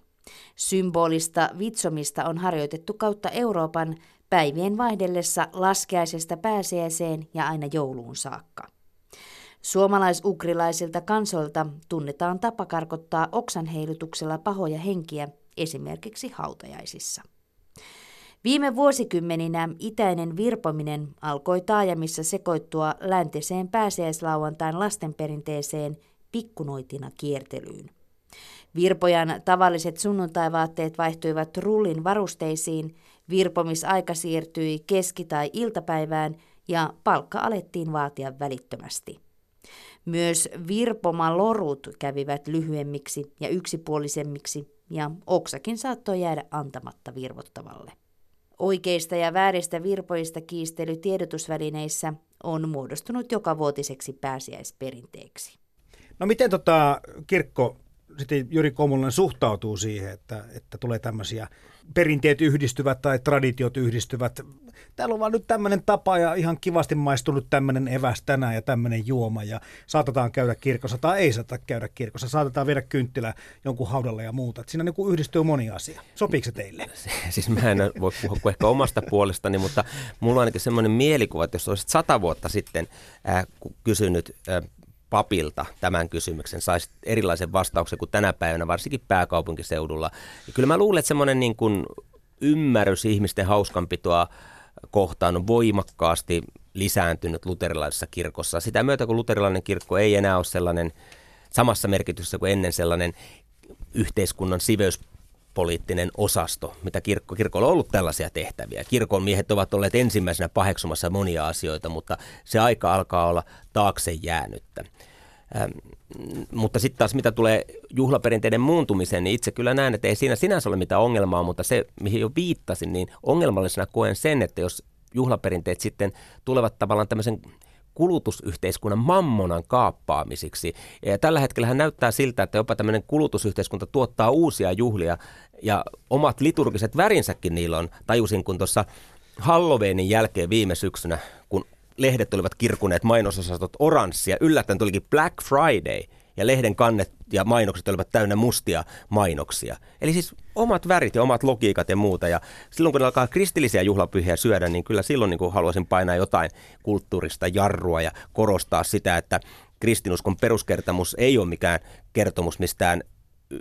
Symbolista vitsomista on harjoitettu kautta Euroopan päivien vaihdellessa laskeaisesta pääsiäiseen ja aina jouluun saakka. Suomalaisukrilaisilta kansolta tunnetaan tapa karkottaa oksan heilutuksella pahoja henkiä esimerkiksi hautajaisissa. Viime vuosikymmeninä itäinen virpominen alkoi taajamissa sekoittua läntiseen pääsiäislauantain lastenperinteeseen pikkunoitina kiertelyyn. Virpojan tavalliset sunnuntaivaatteet vaihtuivat rullin varusteisiin, virpomisaika siirtyi keski- tai iltapäivään ja palkka alettiin vaatia välittömästi. Myös virpomalorut kävivät lyhyemmiksi ja yksipuolisemmiksi ja oksakin saattoi jäädä antamatta virvottavalle. Oikeista ja vääristä virpoista kiistely tiedotusvälineissä on muodostunut joka vuotiseksi pääsiäisperinteeksi. No miten tota, kirkko sitten Jyri Komulainen suhtautuu siihen, että, että tulee tämmöisiä perinteet yhdistyvät tai traditiot yhdistyvät. Täällä on vaan nyt tämmöinen tapa ja ihan kivasti maistunut tämmöinen eväs tänään ja tämmöinen juoma ja saatetaan käydä kirkossa tai ei saata käydä kirkossa. Saatetaan viedä kynttilä jonkun haudalle ja muuta. Et siinä niin yhdistyy moni asia. Sopiiko se teille? Siis mä en voi puhua kuin ehkä omasta puolestani, mutta mulla on ainakin semmoinen mielikuva, että jos olisit sata vuotta sitten äh, kysynyt äh, papilta tämän kysymyksen, saisi erilaisen vastauksen kuin tänä päivänä, varsinkin pääkaupunkiseudulla. Ja kyllä mä luulen, että semmoinen niin kuin ymmärrys ihmisten hauskanpitoa kohtaan on voimakkaasti lisääntynyt luterilaisessa kirkossa. Sitä myötä, kun luterilainen kirkko ei enää ole sellainen samassa merkityksessä kuin ennen sellainen yhteiskunnan siveys poliittinen osasto, mitä kirkko, kirkolla on ollut tällaisia tehtäviä. Kirkon miehet ovat olleet ensimmäisenä paheksumassa monia asioita, mutta se aika alkaa olla taakse jäänyttä. Ähm, mutta sitten taas mitä tulee juhlaperinteiden muuntumiseen, niin itse kyllä näen, että ei siinä sinänsä ole mitään ongelmaa, mutta se, mihin jo viittasin, niin ongelmallisena koen sen, että jos juhlaperinteet sitten tulevat tavallaan tämmöisen kulutusyhteiskunnan mammonan kaappaamisiksi. Ja tällä hetkellä näyttää siltä, että jopa tämmöinen kulutusyhteiskunta tuottaa uusia juhlia ja omat liturgiset värinsäkin niillä on. Tajusin, kun tuossa Halloweenin jälkeen viime syksynä, kun lehdet olivat kirkuneet mainososastot oranssia, yllättäen tulikin Black Friday – ja lehden kannet ja mainokset olivat täynnä mustia mainoksia. Eli siis omat värit ja omat logiikat ja muuta. Ja silloin kun alkaa kristillisiä juhlapyhiä syödä, niin kyllä silloin niin kuin haluaisin painaa jotain kulttuurista jarrua ja korostaa sitä, että kristinuskon peruskertomus ei ole mikään kertomus mistään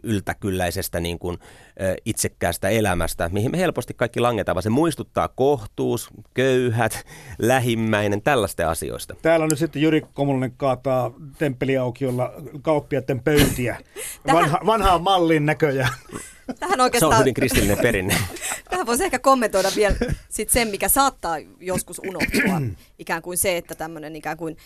yltäkylläisestä niin kuin, itsekkäästä elämästä, mihin me helposti kaikki langetaan, vaan se muistuttaa kohtuus, köyhät, lähimmäinen, tällaista asioista. Täällä on nyt sitten Jyri Komulainen kaataa temppeliaukiolla kauppiaiden pöytiä. Vanha, vanhaan mallin näköjään. Tähän oikeastaan, se on hyvin kristillinen perinne. Tähän voisi ehkä kommentoida vielä sit sen, mikä saattaa joskus unohtua. ikään kuin se, että tämmöinen ikään kuin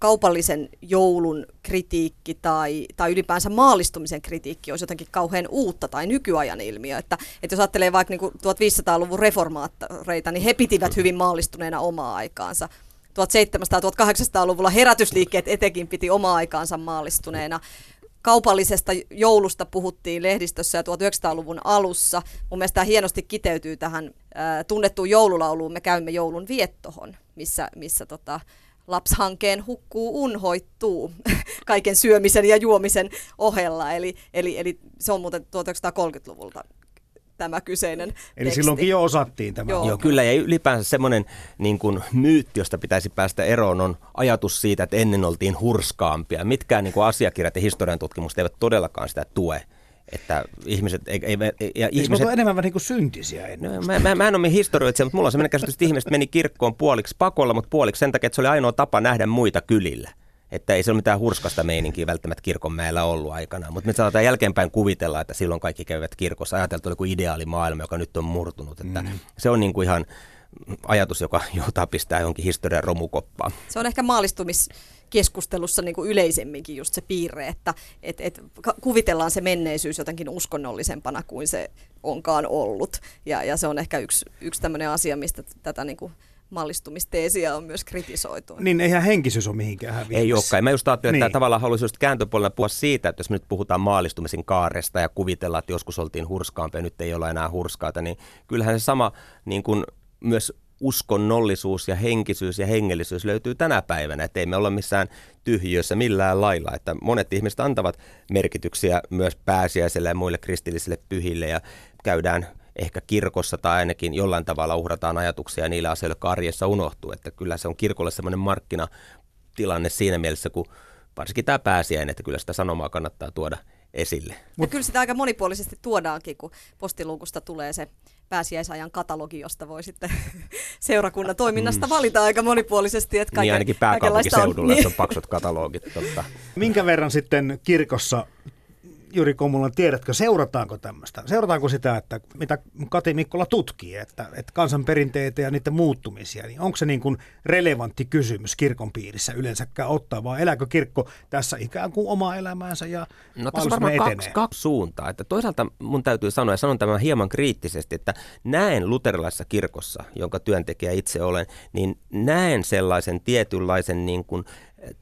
kaupallisen joulun kritiikki tai, tai ylipäänsä maallistumisen kritiikki olisi jotenkin kauhean uutta tai nykyajan ilmiö. Että, että jos ajattelee vaikka niin 1500-luvun reformaattoreita, niin he pitivät hyvin maallistuneena omaa aikaansa. 1700-1800-luvulla herätysliikkeet etenkin piti omaa aikaansa maallistuneena. Kaupallisesta joulusta puhuttiin lehdistössä ja 1900-luvun alussa. Mun mielestä tämä hienosti kiteytyy tähän ää, tunnettuun joululauluun Me käymme joulun viettohon, missä, missä tota, lapshankeen hukkuu unhoittuu kaiken syömisen ja juomisen ohella. Eli, eli, eli se on muuten 1930-luvulta tämä kyseinen Eli teksti. silloinkin jo osattiin tämä. Joo, Joo kyllä. Ja ylipäänsä semmoinen niin kuin myytti, josta pitäisi päästä eroon, on ajatus siitä, että ennen oltiin hurskaampia. Mitkään niin kuin asiakirjat ja historian tutkimukset eivät todellakaan sitä tue että ihmiset... Ei, ei, ja ihmiset on enemmän niin kuin syntisiä ennen. No, mä, mä, mä en ole historioitsija, mutta mulla on sellainen käsitys, että ihmiset meni kirkkoon puoliksi pakolla, mutta puoliksi sen takia, että se oli ainoa tapa nähdä muita kylillä. Että ei se ole mitään hurskasta meininkiä välttämättä kirkonmäellä ollut aikana. Mutta me saadaan jälkeenpäin kuvitella, että silloin kaikki käyvät kirkossa. Ajateltu oli kuin ideaali maailma, joka nyt on murtunut. Että mm. Se on niin kuin ihan ajatus, joka johtaa pistää johonkin historian romukoppaan. Se on ehkä maalistumiskeskustelussa niin kuin yleisemminkin just se piirre, että et, et kuvitellaan se menneisyys jotenkin uskonnollisempana kuin se onkaan ollut. Ja, ja se on ehkä yksi, yksi tämmöinen asia, mistä tätä niin kuin mallistumisteesiä on myös kritisoitu. Niin, eihän henkisyys ole mihinkään häviämässä. Ei olekaan. Mä just ajattelin, niin. että tavallaan haluaisin just kääntöpuolella puhua siitä, että jos me nyt puhutaan maallistumisen kaaresta ja kuvitellaan, että joskus oltiin hurskaampia ja nyt ei olla enää hurskaata, niin kyllähän se sama niin kuin myös uskonnollisuus ja henkisyys ja hengellisyys löytyy tänä päivänä, että ei me olla missään tyhjössä millään lailla, että monet ihmiset antavat merkityksiä myös pääsiäiselle ja muille kristillisille pyhille ja käydään ehkä kirkossa tai ainakin jollain tavalla uhrataan ajatuksia niille asioille, jotka arjessa unohtuu, että kyllä se on kirkolle semmoinen markkinatilanne siinä mielessä, kun varsinkin tämä pääsiäinen, että kyllä sitä sanomaa kannattaa tuoda esille. Ja kyllä sitä aika monipuolisesti tuodaankin, kun postiluukusta tulee se pääsiäisajan katalogi, josta voi sitten seurakunnan toiminnasta mm. valita aika monipuolisesti. Että kaiken, niin ainakin pääkaupunkiseudulla, on, niin. on paksut katalogit. Totta. Minkä verran sitten kirkossa Juri Komulan, tiedätkö, seurataanko tämmöistä? Seurataanko sitä, että mitä Kati Mikkola tutkii, että, että kansanperinteitä ja niiden muuttumisia, niin onko se niin kuin relevantti kysymys kirkon piirissä yleensäkään ottaa, vai elääkö kirkko tässä ikään kuin omaa elämäänsä ja No tässä on varmaan kaksi, kaksi suuntaa. Että toisaalta mun täytyy sanoa, ja sanon tämän hieman kriittisesti, että näen luterilaisessa kirkossa, jonka työntekijä itse olen, niin näen sellaisen tietynlaisen niin kuin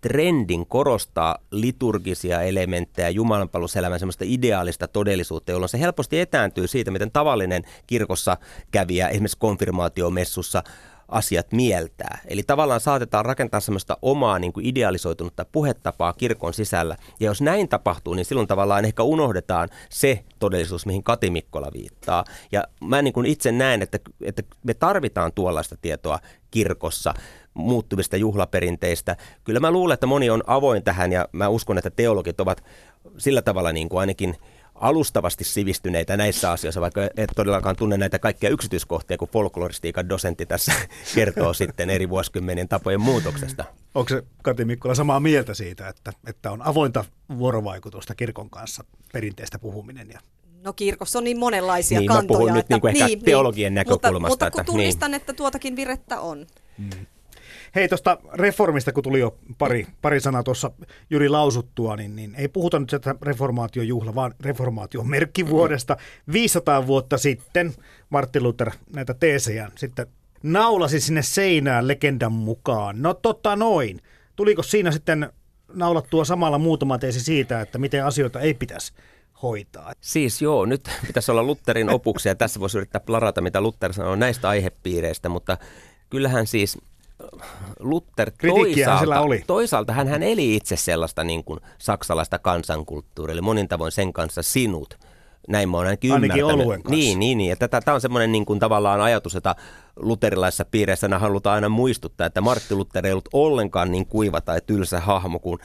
trendin korostaa liturgisia elementtejä, jumalanpaluselämän semmoista ideaalista todellisuutta, jolloin se helposti etääntyy siitä, miten tavallinen kirkossa kävijä esimerkiksi konfirmaatiomessussa asiat mieltää. Eli tavallaan saatetaan rakentaa semmoista omaa niin kuin idealisoitunutta puhetapaa kirkon sisällä. Ja jos näin tapahtuu, niin silloin tavallaan ehkä unohdetaan se todellisuus, mihin Kati Mikkola viittaa. Ja mä niin kuin itse näen, että, että me tarvitaan tuollaista tietoa kirkossa muuttuvista juhlaperinteistä. Kyllä mä luulen, että moni on avoin tähän ja mä uskon, että teologit ovat sillä tavalla niin kuin ainakin alustavasti sivistyneitä näissä asioissa, vaikka et todellakaan tunne näitä kaikkia yksityiskohtia, kun folkloristiikan dosentti tässä kertoo sitten eri vuosikymmenien tapojen muutoksesta. Onko se Kati Mikkola samaa mieltä siitä, että, että on avointa vuorovaikutusta kirkon kanssa perinteistä puhuminen ja No kirkossa on niin monenlaisia niin, kantoja. Mä puhun että, nyt niin kuin niin, teologian niin, näkökulmasta. Mutta, mutta kun tunnistan, niin. että tuotakin virettä on. Mm. Hei, tuosta reformista, kun tuli jo pari, pari sanaa tuossa Jyri lausuttua, niin, niin ei puhuta nyt sitä reformaatiojuhla, vaan reformaation merkkivuodesta. 500 vuotta sitten Martin Luther näitä teesejä sitten naulasi sinne seinään legendan mukaan. No totta noin. Tuliko siinä sitten naulattua samalla muutama teesi siitä, että miten asioita ei pitäisi hoitaa. Siis joo, nyt pitäisi olla Lutherin opuksia. Tässä voisi yrittää plarata, mitä Luther sanoo näistä aihepiireistä, mutta kyllähän siis Luther toisaalta, oli. toisaalta hän, hän eli itse sellaista niin kuin saksalaista kansankulttuuria, eli monin tavoin sen kanssa sinut. Näin mä oon ainakin, ainakin oluen kanssa. Niin, niin, niin. Tämä on semmoinen niin kuin tavallaan ajatus, että luterilaisissa piireissä halutaan aina muistuttaa, että Martti Luther ei ollut ollenkaan niin kuiva tai tylsä hahmo kuin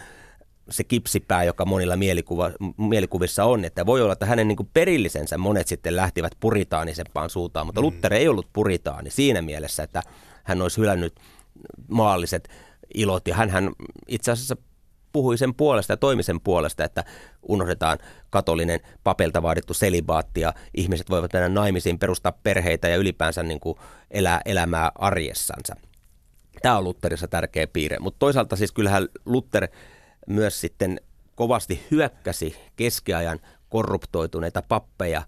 se kipsipää, joka monilla mielikuva, mielikuvissa on, että voi olla, että hänen niin kuin perillisensä monet sitten lähtivät puritaanisempaan suuntaan, mutta mm. Luther ei ollut puritaani siinä mielessä, että hän olisi hylännyt maalliset ilot. Ja hän itse asiassa puhui sen puolesta ja toimi sen puolesta, että unohdetaan katolinen papelta vaadittu selibaatti ja ihmiset voivat mennä naimisiin, perustaa perheitä ja ylipäänsä niin kuin elää elämää arjessansa. Tämä on Lutterissa tärkeä piirre, mutta toisaalta siis kyllähän Luther myös sitten kovasti hyökkäsi keskiajan korruptoituneita pappeja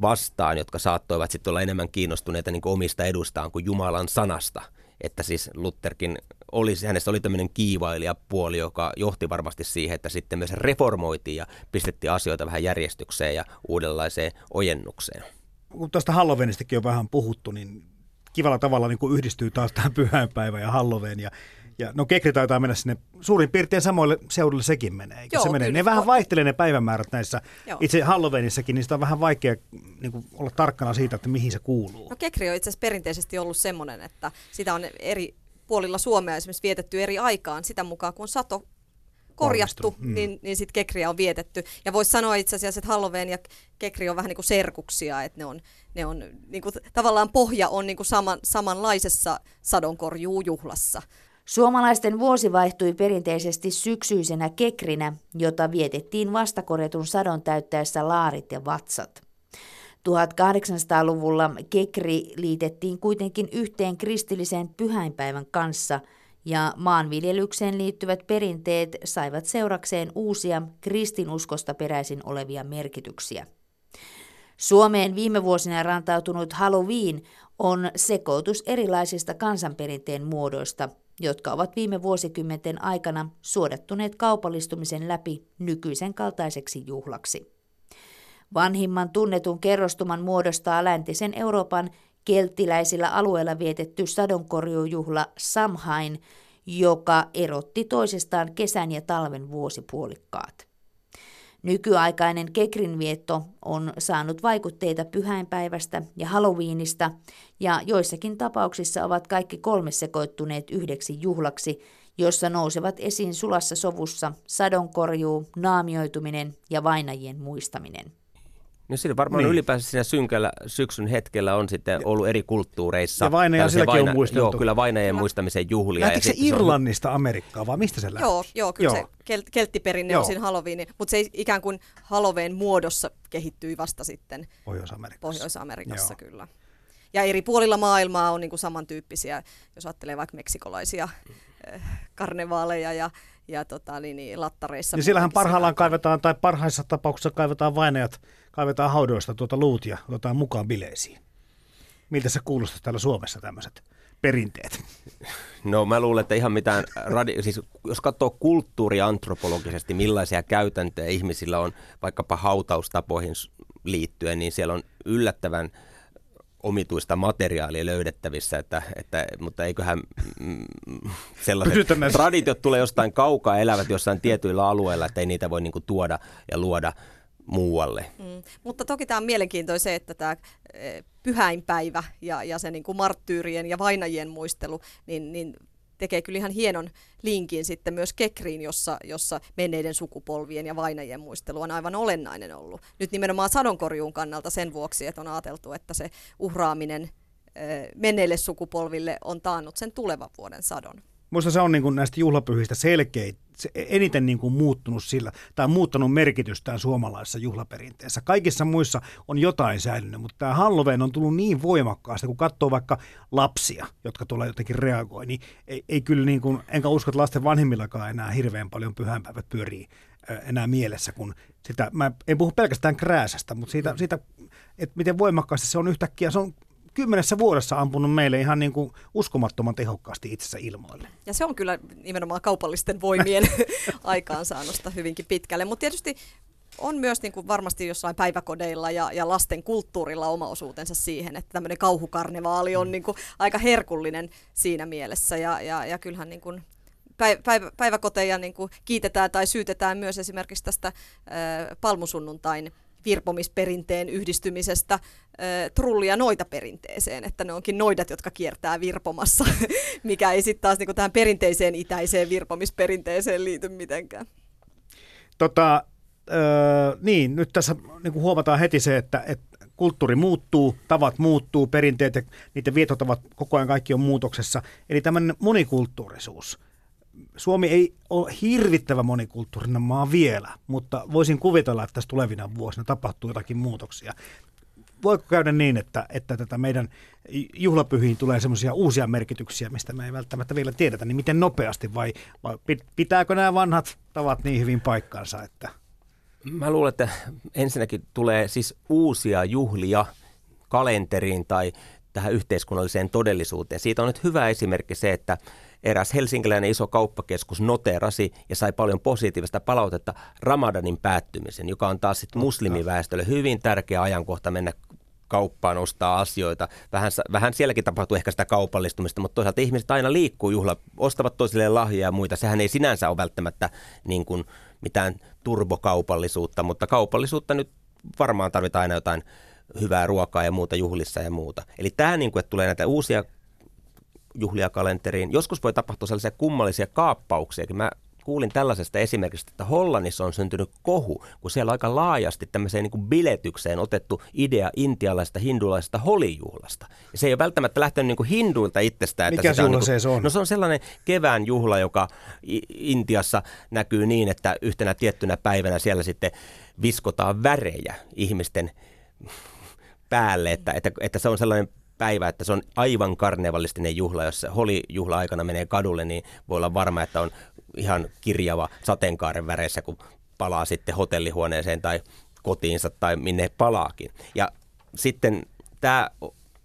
vastaan, jotka saattoivat sitten olla enemmän kiinnostuneita niin omista edustaan kuin Jumalan sanasta – että siis Lutherkin oli, hänestä oli tämmöinen kiivailijapuoli, joka johti varmasti siihen, että sitten myös reformoitiin ja pistettiin asioita vähän järjestykseen ja uudenlaiseen ojennukseen. Kun tästä Halloweenistakin on vähän puhuttu, niin kivalla tavalla niin kuin yhdistyy taas tähän pyhäinpäivä ja Halloween ja ja no Kekri taitaa mennä sinne suurin piirtein samoille seudulle sekin menee. Eikö Joo, se menee? Kyllä. Ne vähän vaihtelee ne päivämäärät näissä. Joo. Itse Halloweenissakin, niin sitä on vähän vaikea niin kuin, olla tarkkana siitä, että mihin se kuuluu. No Kekri on itse asiassa perinteisesti ollut semmoinen, että sitä on eri puolilla Suomea esimerkiksi vietetty eri aikaan sitä mukaan, kun sato korjattu, mm. niin, niin sitten kekriä on vietetty. Ja voisi sanoa itse asiassa, että Halloween ja kekri on vähän niin kuin serkuksia, että ne on, ne on niin kuin, tavallaan pohja on niin kuin saman, samanlaisessa sadonkorjuujuhlassa. Suomalaisten vuosi vaihtui perinteisesti syksyisenä kekrinä, jota vietettiin vastakorjatun sadon täyttäessä laarit ja vatsat. 1800-luvulla kekri liitettiin kuitenkin yhteen kristillisen pyhäinpäivän kanssa ja maanviljelykseen liittyvät perinteet saivat seurakseen uusia kristinuskosta peräisin olevia merkityksiä. Suomeen viime vuosina rantautunut Halloween on sekoitus erilaisista kansanperinteen muodoista – jotka ovat viime vuosikymmenten aikana suodattuneet kaupallistumisen läpi nykyisen kaltaiseksi juhlaksi. Vanhimman tunnetun kerrostuman muodostaa läntisen Euroopan kelttiläisillä alueilla vietetty sadonkorjuujuhla Samhain, joka erotti toisistaan kesän ja talven vuosipuolikkaat. Nykyaikainen kekrinvietto on saanut vaikutteita pyhäinpäivästä ja Halloweenista, ja joissakin tapauksissa ovat kaikki kolme sekoittuneet yhdeksi juhlaksi, jossa nousevat esiin sulassa sovussa sadonkorjuu, naamioituminen ja vainajien muistaminen. No siinä varmaan niin. ylipäänsä siinä synkällä syksyn hetkellä on sitten ollut eri kulttuureissa. Ja vainaja silläkin vaina, on muisteltu. Joo, kyllä vainajien muistamisen juhlia. Lähtikö se Irlannista on... Amerikkaan vai mistä se lähti? Joo, joo kyllä joo. se kel- kelttiperinne joo. on siinä Halloween, mutta se ikään kuin Halloween muodossa kehittyi vasta sitten Pohjois-Amerikassa. Pohjois-Amerikassa kyllä. Ja eri puolilla maailmaa on niin kuin samantyyppisiä, jos ajattelee vaikka meksikolaisia äh, karnevaaleja ja ja tota, niin, niin, lattareissa. Niin sillähän parhaillaan kaivetaan, tai parhaissa tapauksissa kaivetaan vainajat, kaivetaan haudoista tuota luut ja otetaan mukaan bileisiin. Miltä se kuulostaa täällä Suomessa tämmöiset perinteet? No mä luulen, että ihan mitään, radi- siis jos katsoo kulttuuriantropologisesti, millaisia käytäntöjä ihmisillä on vaikkapa hautaustapoihin liittyen, niin siellä on yllättävän omituista materiaalia löydettävissä, että, että, mutta eiköhän mm, sellaiset traditiot tulee jostain kaukaa, elävät jossain tietyillä alueilla, että ei niitä voi niin kuin, tuoda ja luoda muualle. Mm. Mutta toki tämä on mielenkiintoista se, että tämä e, pyhäinpäivä ja, ja se niin kuin marttyyrien ja vainajien muistelu, niin, niin tekee kyllä ihan hienon linkin sitten myös Kekriin, jossa, jossa menneiden sukupolvien ja vainajien muistelu on aivan olennainen ollut. Nyt nimenomaan sadonkorjuun kannalta sen vuoksi, että on ajateltu, että se uhraaminen menneille sukupolville on taannut sen tulevan vuoden sadon. Minusta se on niin kuin näistä juhlapyhistä selkeä, se eniten niin kuin muuttunut sillä, tai muuttanut merkitystään suomalaisessa juhlaperinteessä. Kaikissa muissa on jotain säilynyt, mutta tämä Halloween on tullut niin voimakkaasti, kun katsoo vaikka lapsia, jotka tulee jotenkin reagoi, niin ei, ei kyllä niin kuin, enkä usko, että lasten vanhimmillakaan enää hirveän paljon pyhänpäivät pyörii enää mielessä, kun sitä, mä en puhu pelkästään krääsästä, mutta siitä, siitä että miten voimakkaasti se on yhtäkkiä, se on kymmenessä vuodessa ampunut meille ihan niin kuin uskomattoman tehokkaasti itsensä ilmoille. Ja se on kyllä nimenomaan kaupallisten voimien aikaansaannosta hyvinkin pitkälle, mutta tietysti on myös niin kuin varmasti jossain päiväkodeilla ja, ja lasten kulttuurilla oma osuutensa siihen, että tämmöinen kauhukarnevaali on mm. niin kuin aika herkullinen siinä mielessä ja, ja, ja kyllähän niin kuin päivä, päiväkoteja niin kuin kiitetään tai syytetään myös esimerkiksi tästä äh, palmusunnuntain virpomisperinteen yhdistymisestä trulli- ja noita perinteeseen, että ne onkin noidat, jotka kiertää virpomassa, mikä ei sitten taas niinku tähän perinteiseen itäiseen virpomisperinteeseen liity mitenkään. Tota, öö, niin, nyt tässä niin kuin huomataan heti se, että, että kulttuuri muuttuu, tavat muuttuu, perinteet ja niiden vietotavat koko ajan kaikki on muutoksessa. Eli tämmöinen monikulttuurisuus – Suomi ei ole hirvittävä monikulttuurinen maa vielä, mutta voisin kuvitella, että tässä tulevina vuosina tapahtuu jotakin muutoksia. Voiko käydä niin, että, että tätä meidän juhlapyhiin tulee semmoisia uusia merkityksiä, mistä me ei välttämättä vielä tiedetä, niin miten nopeasti vai, vai pitääkö nämä vanhat tavat niin hyvin paikkaansa, että... Mä luulen, että ensinnäkin tulee siis uusia juhlia kalenteriin tai tähän yhteiskunnalliseen todellisuuteen. Siitä on nyt hyvä esimerkki se, että eräs helsinkiläinen iso kauppakeskus noterasi ja sai paljon positiivista palautetta Ramadanin päättymisen, joka on taas sitten muslimiväestölle hyvin tärkeä ajankohta mennä kauppaan ostaa asioita. Vähän, vähän sielläkin tapahtuu ehkä sitä kaupallistumista, mutta toisaalta ihmiset aina liikkuu juhla, ostavat toisilleen lahjoja ja muita. Sehän ei sinänsä ole välttämättä niin kuin mitään turbokaupallisuutta, mutta kaupallisuutta nyt varmaan tarvitaan aina jotain hyvää ruokaa ja muuta juhlissa ja muuta. Eli tämä, niin kuin, että tulee näitä uusia juhlia kalenteriin. Joskus voi tapahtua sellaisia kummallisia kaappauksia. Mä kuulin tällaisesta esimerkistä, että Hollannissa on syntynyt kohu, kun siellä on aika laajasti tämmöiseen niin kuin biletykseen otettu idea intialaisesta hindulaisesta holijuhlasta. Ja se ei ole välttämättä lähtenyt niin kuin hinduilta itsestään. Mikä että juhla niin kuin, se on? No se on sellainen kevään juhla, joka Intiassa näkyy niin, että yhtenä tiettynä päivänä siellä sitten viskotaan värejä ihmisten päälle, että, että, että se on sellainen päivä, että se on aivan karnevalistinen juhla. Jos se holi-juhla aikana menee kadulle, niin voi olla varma, että on ihan kirjava sateenkaaren väreissä, kun palaa sitten hotellihuoneeseen tai kotiinsa tai minne palaakin. Ja sitten tämä,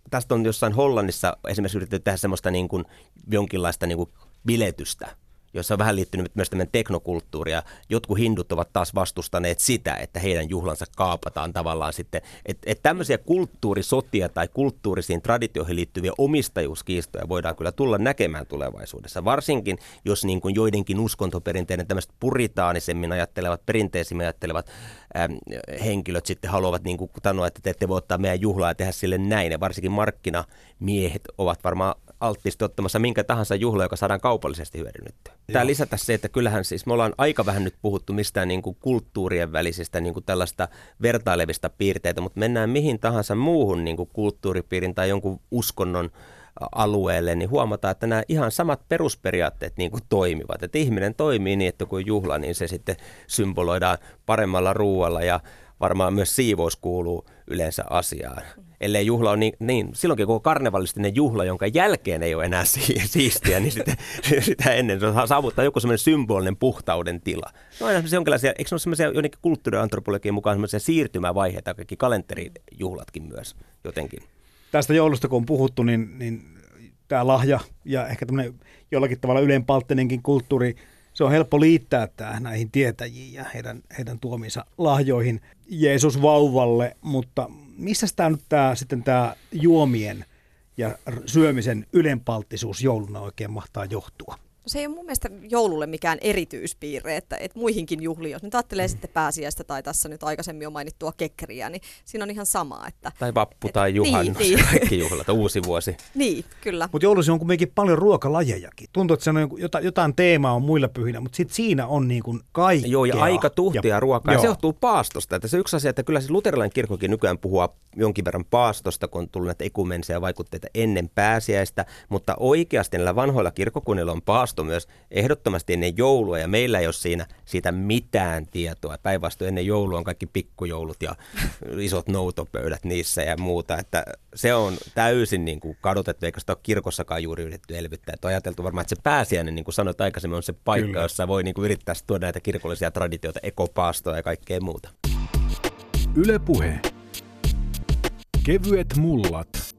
tästä on jossain Hollannissa esimerkiksi yritetty tehdä semmoista niin kuin jonkinlaista niin kuin biletystä, jossa on vähän liittynyt myös tämmöinen teknokulttuuri. Ja jotkut hindut ovat taas vastustaneet sitä, että heidän juhlansa kaapataan tavallaan sitten. Että et tämmöisiä kulttuurisotia tai kulttuurisiin traditioihin liittyviä omistajuuskiistoja voidaan kyllä tulla näkemään tulevaisuudessa. Varsinkin, jos niin kuin joidenkin uskontoperinteiden tämmöiset puritaanisemmin ajattelevat, perinteisimmin ajattelevat ähm, henkilöt sitten haluavat niin kuin sanoa, että te ette voi ottaa meidän juhlaa ja tehdä sille näin. Ja varsinkin markkinamiehet ovat varmaan alttiisti ottamassa minkä tahansa juhla, joka saadaan kaupallisesti hyödynnettyä. Tämä lisätä se, että kyllähän siis me ollaan aika vähän nyt puhuttu mistään niin kuin kulttuurien välisistä niin kuin tällaista vertailevista piirteitä, mutta mennään mihin tahansa muuhun niin kuin kulttuuripiirin tai jonkun uskonnon alueelle, niin huomataan, että nämä ihan samat perusperiaatteet niin kuin toimivat. Että ihminen toimii niin, että kun juhla, niin se sitten symboloidaan paremmalla ruualla ja varmaan myös siivous kuuluu yleensä asiaan. Ellei juhla on niin, niin silloinkin kun karnevalistinen juhla, jonka jälkeen ei ole enää siistiä, niin sitä, sitä ennen se saavuttaa joku semmoinen symbolinen puhtauden tila. No aina jonkinlaisia, eikö ne ole semmoisia jonnekin kulttuuriantropologian mukaan semmoisia siirtymävaiheita, kaikki kalenterijuhlatkin myös jotenkin. Tästä joulusta kun on puhuttu, niin, niin tämä lahja ja ehkä tämmöinen jollakin tavalla ylenpalttinenkin kulttuuri se on helppo liittää tämä näihin tietäjiin ja heidän, heidän tuomiinsa lahjoihin Jeesus vauvalle, mutta missä tämä nyt tämä, sitten tämä juomien ja syömisen ylenpalttisuus jouluna oikein mahtaa johtua? No se ei ole mun mielestä joululle mikään erityispiirre, että, että muihinkin juhliin, jos nyt ajattelee mm. sitten pääsiäistä tai tässä nyt aikaisemmin jo mainittua kekkeriä, niin siinä on ihan sama. Että, tai vappu et, tai juhannus, niin, niin. kaikki juhlat, uusi vuosi. Niin, kyllä. Mutta joulussa on kuitenkin paljon ruokalajejakin. Tuntuu, että se on jotain, jotain teemaa on muilla pyhinä, mutta sitten siinä on niin kuin kaikkea. Joo, ja aika tuhtia ja, ruokaa. Joo. Ja se johtuu paastosta. Että se yksi asia, että kyllä se luterilainen kirkkokin nykyään puhuu jonkin verran paastosta, kun on tullut näitä ekumenseja vaikutteita ennen pääsiäistä, mutta oikeasti näillä vanhoilla kirkkokunnilla on paasto myös ehdottomasti ennen joulua, ja meillä ei ole siinä siitä mitään tietoa. Päinvastoin ennen joulua on kaikki pikkujoulut ja isot noutopöydät niissä ja muuta, että se on täysin niin kuin kadotettu, eikä sitä ole kirkossakaan juuri yritetty elvyttää. Että on ajateltu varmaan, että se pääsiäinen, niin kuin sanoit aikaisemmin, on se paikka, Kyllä. jossa voi niin kuin yrittää tuoda näitä kirkollisia traditioita, ekopaastoa ja kaikkea muuta. Ylepuhe. Kevyet mullat.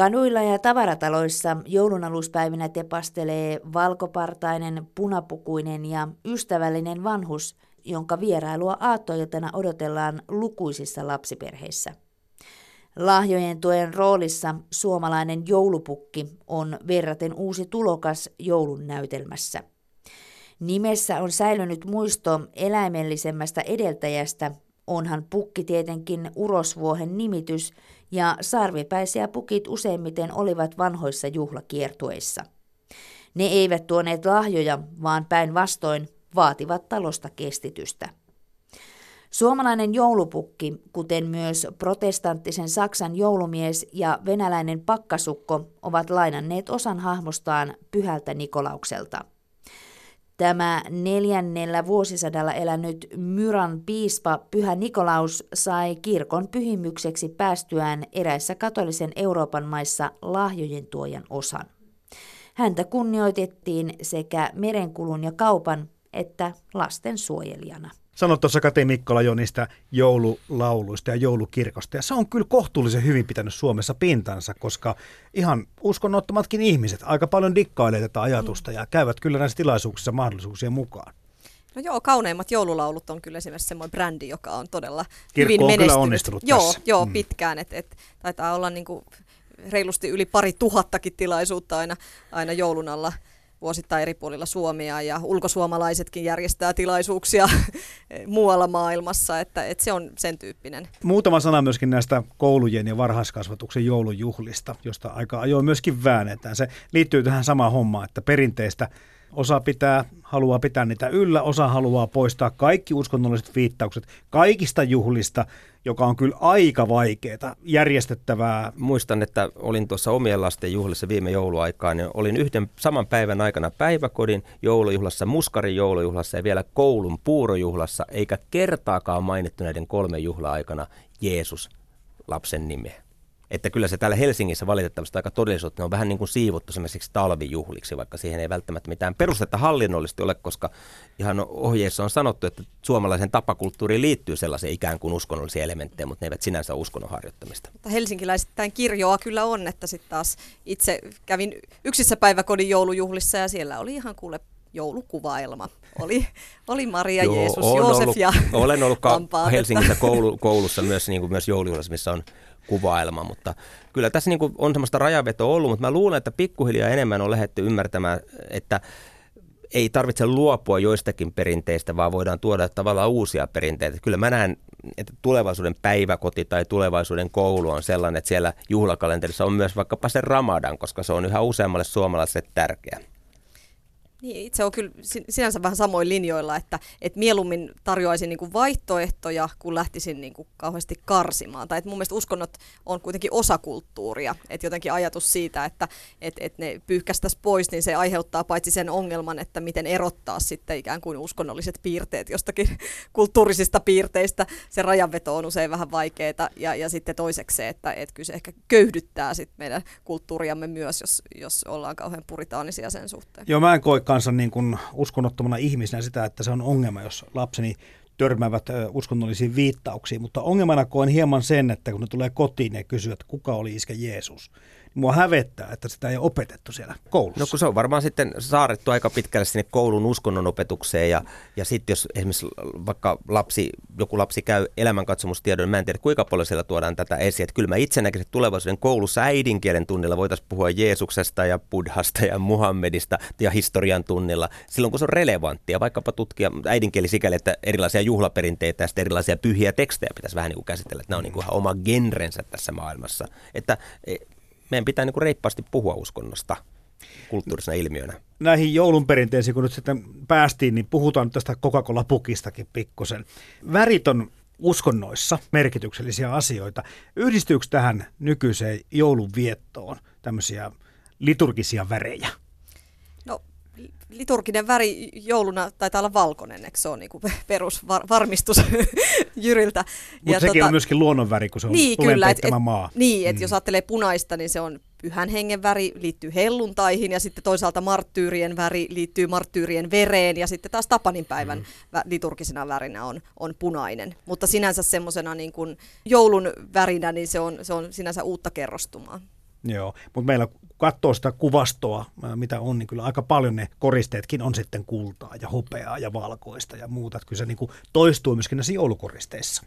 Kanuilla ja tavarataloissa joulunaluspäivinä tepastelee valkopartainen, punapukuinen ja ystävällinen vanhus, jonka vierailua aattoiltana odotellaan lukuisissa lapsiperheissä. Lahjojen tuen roolissa suomalainen joulupukki on verraten uusi tulokas joulun näytelmässä. Nimessä on säilynyt muisto eläimellisemmästä edeltäjästä, onhan pukki tietenkin urosvuohen nimitys ja sarvipäisiä pukit useimmiten olivat vanhoissa juhlakiertueissa. Ne eivät tuoneet lahjoja, vaan päinvastoin vaativat talosta kestitystä. Suomalainen joulupukki, kuten myös protestanttisen Saksan joulumies ja venäläinen pakkasukko, ovat lainanneet osan hahmostaan pyhältä Nikolaukselta. Tämä neljännellä vuosisadalla elänyt Myran piispa Pyhä Nikolaus sai kirkon pyhimykseksi päästyään eräissä katolisen Euroopan maissa lahjojen tuojan osan. Häntä kunnioitettiin sekä merenkulun ja kaupan että lasten suojelijana. Sanoit tuossa Kati Mikkola jo niistä joululauluista ja joulukirkosta. Ja se on kyllä kohtuullisen hyvin pitänyt Suomessa pintansa, koska ihan uskonnottomatkin ihmiset aika paljon dikkailee tätä ajatusta ja käyvät kyllä näissä tilaisuuksissa mahdollisuuksien mukaan. No joo, kauneimmat joululaulut on kyllä esimerkiksi semmoinen brändi, joka on todella Kirkko hyvin on menestynyt. kyllä onnistunut joo, tässä. joo, mm. pitkään. Et, et, taitaa olla niinku reilusti yli pari tuhattakin tilaisuutta aina, aina joulun alla vuosittain eri puolilla Suomea ja ulkosuomalaisetkin järjestää tilaisuuksia muualla maailmassa, että, että se on sen tyyppinen. Muutama sana myöskin näistä koulujen ja varhaiskasvatuksen joulujuhlista, josta aika ajoin myöskin väännetään. Se liittyy tähän samaan hommaan, että perinteistä Osa pitää, haluaa pitää niitä yllä, osa haluaa poistaa kaikki uskonnolliset viittaukset kaikista juhlista, joka on kyllä aika vaikeaa, järjestettävää. Muistan, että olin tuossa omien lasten juhlissa viime jouluaikaan ja olin yhden saman päivän aikana päiväkodin joulujuhlassa, muskarin joulujuhlassa ja vielä koulun puurojuhlassa, eikä kertaakaan mainittu näiden kolmen juhla-aikana Jeesus lapsen nimeä. Että kyllä se täällä Helsingissä valitettavasti aika todellisuutta on vähän niin kuin siivottu semmoisiksi talvijuhliksi, vaikka siihen ei välttämättä mitään perustetta hallinnollisesti ole, koska ihan ohjeissa on sanottu, että suomalaisen tapakulttuuriin liittyy sellaisia ikään kuin uskonnollisia elementtejä, mutta ne eivät sinänsä uskonnon harjoittamista. Helsinkiläisittäin kirjoa kyllä on, että sitten taas itse kävin yksissä päiväkodin joulujuhlissa ja siellä oli ihan kuule joulukuvaelma. Oli, oli Maria, Joo, Jeesus, Joosef ollut, ja Olen ollut ka- Helsingissä koulu, koulussa myös, niin kuin myös joulujuhlassa, missä on kuvailma, mutta kyllä tässä niin kuin on semmoista rajavetoa ollut, mutta mä luulen, että pikkuhiljaa enemmän on lähdetty ymmärtämään, että ei tarvitse luopua joistakin perinteistä, vaan voidaan tuoda tavallaan uusia perinteitä. Kyllä mä näen, että tulevaisuuden päiväkoti tai tulevaisuuden koulu on sellainen, että siellä juhlakalenterissa on myös vaikkapa se Ramadan, koska se on yhä useammalle suomalaiselle tärkeä. Niin, itse on kyllä sinänsä vähän samoin linjoilla, että, että mieluummin tarjoaisin niin kuin vaihtoehtoja, kun lähtisin niin kuin kauheasti karsimaan. Tai että mun mielestä uskonnot on kuitenkin osa kulttuuria. Että jotenkin ajatus siitä, että, että, että ne pyyhkästäisiin pois, niin se aiheuttaa paitsi sen ongelman, että miten erottaa sitten ikään kuin uskonnolliset piirteet jostakin kulttuurisista piirteistä. Se rajanveto on usein vähän vaikeaa. Ja, ja sitten toiseksi se, että, että kyllä se ehkä köyhdyttää sitten meidän kulttuuriamme myös, jos, jos ollaan kauhean puritaanisia sen suhteen. Joo, mä en koe kanssa niin kuin uskonnottomana ihmisenä sitä, että se on ongelma, jos lapseni törmäävät uskonnollisiin viittauksiin, mutta ongelmana koen hieman sen, että kun ne tulee kotiin ja kysyvät, kuka oli iskä Jeesus, mua hävettää, että sitä ei ole opetettu siellä koulussa. No kun se on varmaan sitten saarettu aika pitkälle sinne koulun uskonnon opetukseen ja, ja sitten jos esimerkiksi vaikka lapsi, joku lapsi käy elämänkatsomustiedon, mä en tiedä kuinka paljon siellä tuodaan tätä esiin. Että kyllä mä itse näkisin, että tulevaisuuden koulussa äidinkielen tunnilla voitaisiin puhua Jeesuksesta ja Buddhasta ja Muhammedista ja historian tunnilla silloin kun se on relevanttia, vaikkapa tutkia äidinkieli sikäli, että erilaisia juhlaperinteitä ja sitten erilaisia pyhiä tekstejä pitäisi vähän niin kuin käsitellä, että nämä on niin kuin ihan oma genrensä tässä maailmassa. Että e, meidän pitää niin kuin reippaasti puhua uskonnosta kulttuurisena ilmiönä. Näihin joulun perinteisiin, kun nyt sitten päästiin, niin puhutaan nyt tästä Coca-Cola-pukistakin pikkusen. Värit on uskonnoissa merkityksellisiä asioita. Yhdistyykö tähän nykyiseen joulun viettoon tämmöisiä liturgisia värejä? Liturginen väri jouluna taitaa olla valkoinen, eikö se on niin perusvarmistus Jyriltä. Mutta sekin tota, on myöskin luonnonväri, kun se on niin, kyllä, et, et, maa. Niin, että mm. jos ajattelee punaista, niin se on pyhän hengen väri liittyy helluntaihin ja sitten toisaalta marttyyrien väri liittyy marttyyrien vereen ja sitten taas Tapanin päivän mm. liturgisena värinä on, on punainen. Mutta sinänsä semmoisena niin kuin joulun värinä, niin se on, se on sinänsä uutta kerrostumaa. Joo, mutta meillä katsoo sitä kuvastoa, mitä on, niin kyllä aika paljon ne koristeetkin on sitten kultaa ja hopeaa ja valkoista ja muuta. Että kyllä se niin kuin toistuu myöskin näissä joulukoristeissa.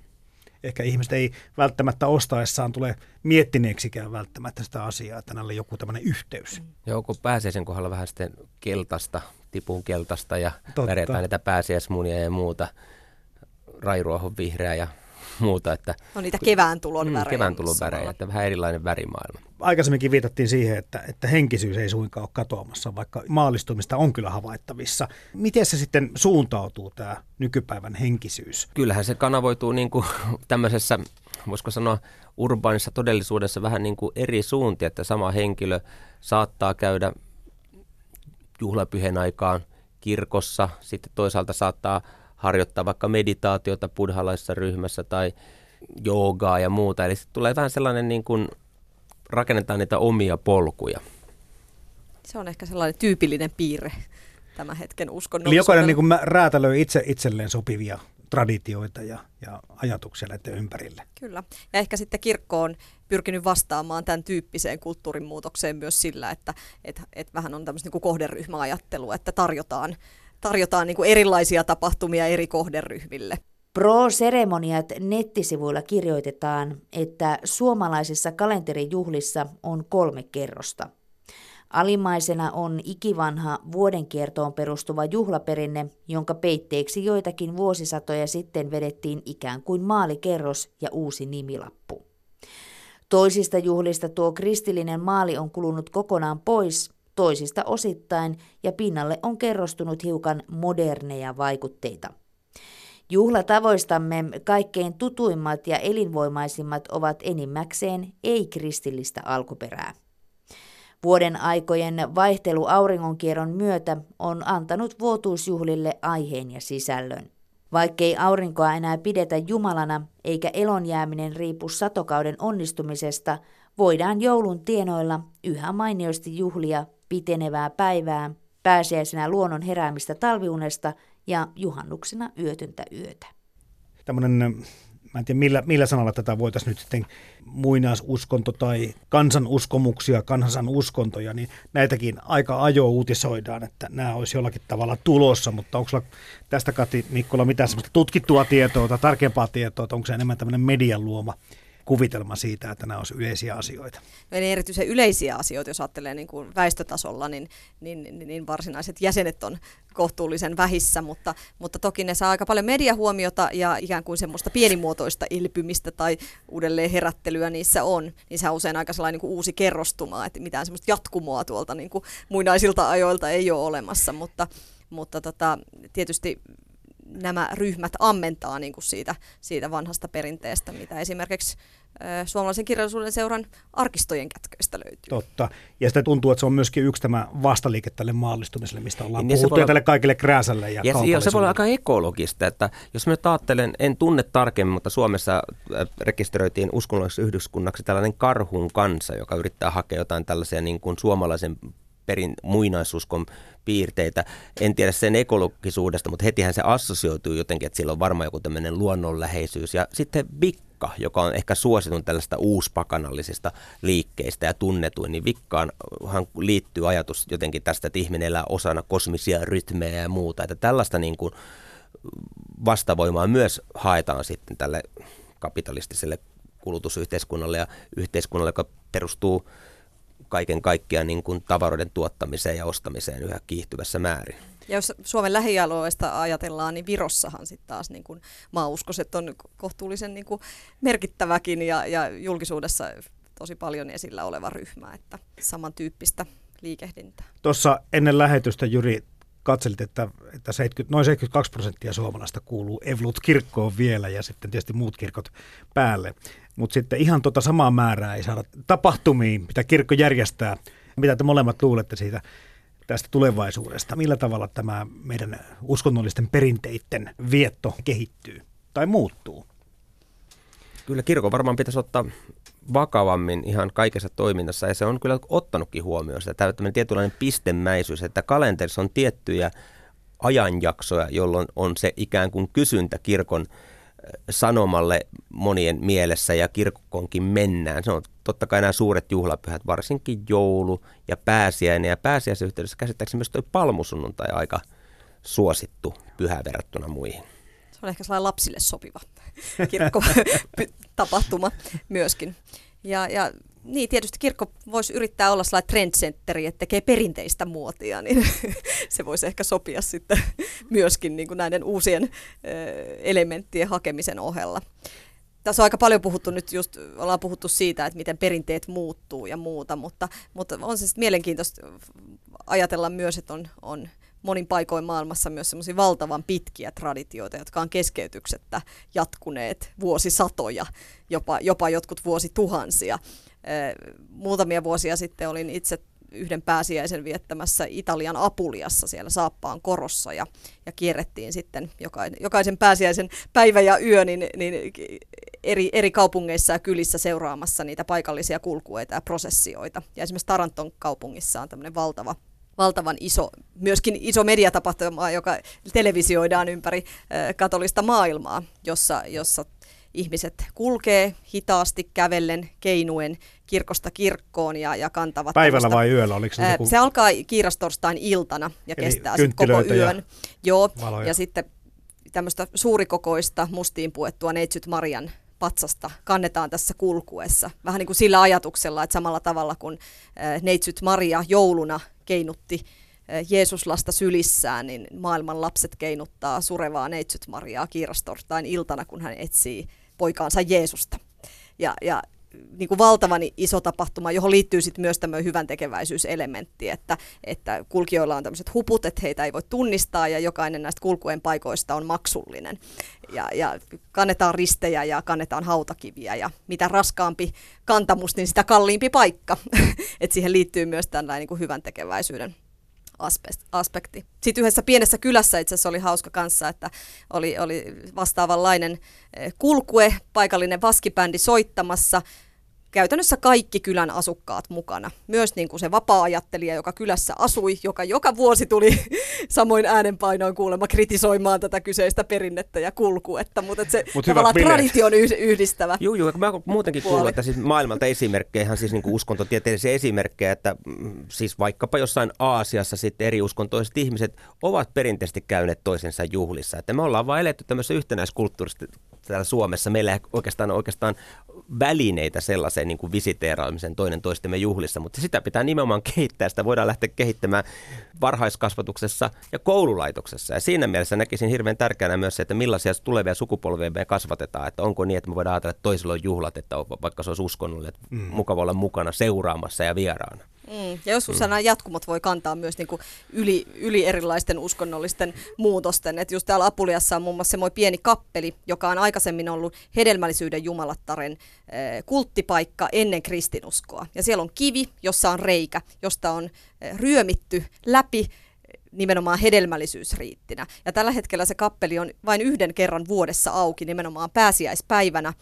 Ehkä ihmiset ei välttämättä ostaessaan tule miettineeksikään välttämättä sitä asiaa, että näillä on joku tämmöinen yhteys. Joo, kun pääsiäisen kohdalla vähän sitten keltaista, tipun keltaista ja Totta. näitä pääsiäismunia ja muuta. Rairuohon vihreä ja muuta. Että, no niitä kevään tulon mm, värejä. Kevään tulon värejä, että vähän erilainen värimaailma. Aikaisemminkin viitattiin siihen, että, että henkisyys ei suinkaan ole katoamassa, vaikka maallistumista on kyllä havaittavissa. Miten se sitten suuntautuu tämä nykypäivän henkisyys? Kyllähän se kanavoituu niin kuin tämmöisessä, voisiko sanoa, urbaanissa todellisuudessa vähän niin kuin eri suuntia, että sama henkilö saattaa käydä juhlapyhän aikaan kirkossa, sitten toisaalta saattaa harjoittaa vaikka meditaatiota buddhalaisessa ryhmässä tai joogaa ja muuta. Eli tulee vähän sellainen niin kuin, rakennetaan niitä omia polkuja. Se on ehkä sellainen tyypillinen piirre tämän hetken uskonnon. Eli jokainen niin kuin räätälöi itse itselleen sopivia traditioita ja, ja ajatuksia näiden ympärille. Kyllä. Ja ehkä sitten kirkko on pyrkinyt vastaamaan tämän tyyppiseen kulttuurin muutokseen myös sillä, että et, et vähän on tämmöistä niin kohderyhmäajattelua, että tarjotaan tarjotaan niin kuin erilaisia tapahtumia eri kohderyhmille. Pro-seremoniat nettisivuilla kirjoitetaan, että suomalaisissa kalenterijuhlissa on kolme kerrosta. Alimaisena on ikivanha vuodenkiertoon perustuva juhlaperinne, jonka peitteeksi joitakin vuosisatoja sitten vedettiin ikään kuin maalikerros ja uusi nimilappu. Toisista juhlista tuo kristillinen maali on kulunut kokonaan pois toisista osittain ja pinnalle on kerrostunut hiukan moderneja vaikutteita. Juhlatavoistamme kaikkein tutuimmat ja elinvoimaisimmat ovat enimmäkseen ei-kristillistä alkuperää. Vuoden aikojen vaihtelu auringonkierron myötä on antanut vuotuusjuhlille aiheen ja sisällön. Vaikkei aurinkoa enää pidetä Jumalana eikä elonjääminen riipu satokauden onnistumisesta, voidaan joulun tienoilla yhä mainiosti juhlia pitenevää päivää, pääsiäisenä luonnon heräämistä talviunesta ja juhannuksena yötöntä yötä. Tämmöinen, mä en tiedä millä, millä sanalla tätä voitaisiin nyt sitten muinaisuskonto tai kansanuskomuksia, kansan uskontoja, niin näitäkin aika ajo uutisoidaan, että nämä olisi jollakin tavalla tulossa, mutta onko tästä Kati Mikkola mitään semmoista tutkittua tietoa tai tarkempaa tietoa, että onko se enemmän tämmöinen median luoma kuvitelma siitä, että nämä olisivat yleisiä asioita. No, eli erityisen yleisiä asioita, jos ajattelee niin kuin väestötasolla, niin, niin, niin, niin varsinaiset jäsenet on kohtuullisen vähissä, mutta, mutta toki ne saa aika paljon mediahuomiota ja ikään kuin semmoista pienimuotoista ilpymistä tai uudelleen herättelyä niissä on, se on usein aika sellainen niin kuin uusi kerrostuma, että mitään semmoista jatkumoa tuolta niin kuin muinaisilta ajoilta ei ole olemassa, mutta, mutta tota, tietysti nämä ryhmät ammentaa niin kuin siitä, siitä vanhasta perinteestä, mitä esimerkiksi suomalaisen kirjallisuuden seuran arkistojen kätköistä löytyy. Totta. Ja sitten tuntuu, että se on myöskin yksi tämä vastaliike tälle maallistumiselle, mistä ollaan niin puhuttu, ja tälle kaikille krääsälle ja, ja se, se voi olla aika ekologista, että jos mä nyt ajattelen, en tunne tarkemmin, mutta Suomessa rekisteröitiin uskonnolliseksi yhdyskunnaksi tällainen karhun kansa, joka yrittää hakea jotain tällaisia niin kuin suomalaisen perin muinaisuuskon piirteitä. En tiedä sen ekologisuudesta, mutta hetihän se assosioituu jotenkin, että sillä on varmaan joku tämmöinen luonnonläheisyys. Ja sitten Vikka, joka on ehkä suositun tällaista uuspakanallisista liikkeistä ja tunnetuin, niin Vikkaanhan liittyy ajatus jotenkin tästä, että ihminen elää osana kosmisia rytmejä ja muuta. Että tällaista niin kuin vastavoimaa myös haetaan sitten tälle kapitalistiselle kulutusyhteiskunnalle ja yhteiskunnalle, joka perustuu kaiken kaikkiaan niin kuin tavaroiden tuottamiseen ja ostamiseen yhä kiihtyvässä määrin. Ja jos Suomen lähialueesta ajatellaan, niin Virossahan sitten taas niin kuin maauskoset on kohtuullisen niin kuin merkittäväkin ja, ja julkisuudessa tosi paljon esillä oleva ryhmä, että samantyyppistä liikehdintää. Tuossa ennen lähetystä Jyri katselit, että, että 70, noin 72 prosenttia suomalaista kuuluu Evlut-kirkkoon vielä ja sitten tietysti muut kirkot päälle. Mutta sitten ihan tota samaa määrää ei saada tapahtumiin, mitä kirkko järjestää. Mitä te molemmat luulette siitä tästä tulevaisuudesta? Millä tavalla tämä meidän uskonnollisten perinteiden vietto kehittyy tai muuttuu? Kyllä kirkon varmaan pitäisi ottaa vakavammin ihan kaikessa toiminnassa, ja se on kyllä ottanutkin huomioon sitä tämmöinen tietynlainen pistemäisyys, että kalenterissa on tiettyjä ajanjaksoja, jolloin on se ikään kuin kysyntä kirkon sanomalle monien mielessä ja kirkkoonkin mennään. Se on totta kai nämä suuret juhlapyhät, varsinkin joulu ja pääsiäinen. Ja pääsiäisen yhteydessä käsittääkseni myös tuo palmusunnuntai aika suosittu pyhä verrattuna muihin. Se on ehkä sellainen lapsille sopiva kirkko-tapahtuma myöskin. Ja, ja niin, tietysti kirkko voisi yrittää olla sellainen trendcentteri, että tekee perinteistä muotia, niin se voisi ehkä sopia sitten myöskin niin kuin näiden uusien elementtien hakemisen ohella. Tässä on aika paljon puhuttu nyt, just ollaan puhuttu siitä, että miten perinteet muuttuu ja muuta, mutta, mutta on se sitten mielenkiintoista ajatella myös, että on, on monin paikoin maailmassa myös semmoisia valtavan pitkiä traditioita, jotka on keskeytyksettä jatkuneet vuosisatoja, jopa, jopa jotkut vuosituhansia. Muutamia vuosia sitten olin itse yhden pääsiäisen viettämässä Italian Apuliassa siellä Saappaan korossa ja, ja kierrettiin sitten jokaisen, jokaisen pääsiäisen päivä ja yö niin, niin eri, eri kaupungeissa ja kylissä seuraamassa niitä paikallisia kulkueita ja prosessioita. Ja esimerkiksi Taranton kaupungissa on tämmöinen valtava valtavan iso, myöskin iso mediatapahtuma, joka televisioidaan ympäri katolista maailmaa, jossa, jossa ihmiset kulkee hitaasti kävellen, keinuen kirkosta kirkkoon ja, ja kantavat... Päivällä tämmöstä, vai yöllä? Oliko se, joku... se alkaa kiirastorstain iltana ja Eli kestää koko yön. Ja Joo, valoja. ja sitten tämmöistä suurikokoista mustiin puettua Neitsyt Marian patsasta kannetaan tässä kulkuessa. Vähän niin kuin sillä ajatuksella, että samalla tavalla kuin Neitsyt Maria jouluna keinutti Jeesuslasta sylissään, niin maailman lapset keinuttaa surevaa Neitsyt Mariaa kiirastortain iltana, kun hän etsii poikaansa Jeesusta. Ja, ja niin kuin valtavan iso tapahtuma, johon liittyy sitten myös tämmöinen hyvän tekeväisyyselementti, että, että kulkijoilla on tämmöiset huput, että heitä ei voi tunnistaa ja jokainen näistä kulkuen paikoista on maksullinen. Ja, ja kannetaan ristejä ja kannetaan hautakiviä ja mitä raskaampi kantamus, niin sitä kalliimpi paikka. että siihen liittyy myös tällainen niin kuin hyvän tekeväisyyden aspekti. Sitten yhdessä pienessä kylässä itse asiassa oli hauska kanssa, että oli, oli vastaavanlainen eh, kulkue, paikallinen vaskibändi soittamassa käytännössä kaikki kylän asukkaat mukana. Myös niin kuin se vapaa-ajattelija, joka kylässä asui, joka joka vuosi tuli samoin äänenpainoin kuulemma kritisoimaan tätä kyseistä perinnettä ja kulkuetta, mutta se Mut tavallaan tradition yhdistävä. Joo, joo, mä muutenkin kuullut, että siis maailmalta esimerkkejä, ihan siis niin kuin uskontotieteellisiä esimerkkejä, että mm, siis vaikkapa jossain Aasiassa sitten eri uskontoiset ihmiset ovat perinteisesti käyneet toisensa juhlissa, että me ollaan vain eletty tämmöisessä yhtenäiskulttuurissa täällä Suomessa. Meillä ei oikeastaan oikeastaan välineitä sellaiseen niin kuin visiteeraamisen toinen toistemme juhlissa, mutta sitä pitää nimenomaan kehittää. Sitä voidaan lähteä kehittämään varhaiskasvatuksessa ja koululaitoksessa. Ja siinä mielessä näkisin hirveän tärkeänä myös se, että millaisia tulevia sukupolvia me kasvatetaan. Että onko niin, että me voidaan ajatella, että toisilla on juhlat, että vaikka se olisi uskonnollinen, että mm. mukava olla mukana seuraamassa ja vieraana. Mm. Ja joskus mm. nämä jatkumot voi kantaa myös niin kuin yli, yli erilaisten uskonnollisten muutosten. Et just täällä Apuliassa on muun muassa semmoinen pieni kappeli, joka on aikaisemmin ollut hedelmällisyyden jumalattaren äh, kulttipaikka ennen kristinuskoa. Ja siellä on kivi, jossa on reikä, josta on äh, ryömitty läpi nimenomaan hedelmällisyysriittinä. Ja tällä hetkellä se kappeli on vain yhden kerran vuodessa auki, nimenomaan pääsiäispäivänä.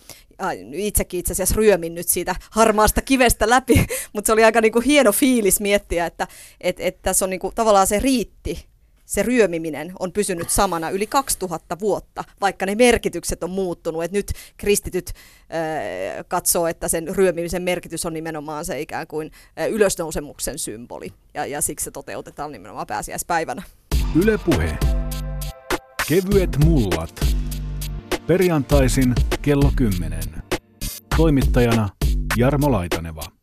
Itsekin itse asiassa ryömin nyt siitä harmaasta kivestä läpi, mutta se oli aika niin kuin hieno fiilis miettiä, että et, et tässä on niin kuin, tavallaan se riitti se ryömiminen on pysynyt samana yli 2000 vuotta, vaikka ne merkitykset on muuttunut. Et nyt kristityt äh, katsoo, että sen ryömimisen merkitys on nimenomaan se ikään kuin ylösnousemuksen symboli, ja, ja siksi se toteutetaan nimenomaan pääsiäispäivänä. Yle Puhe. Kevyet mullat. Perjantaisin kello 10. Toimittajana Jarmo Laitaneva.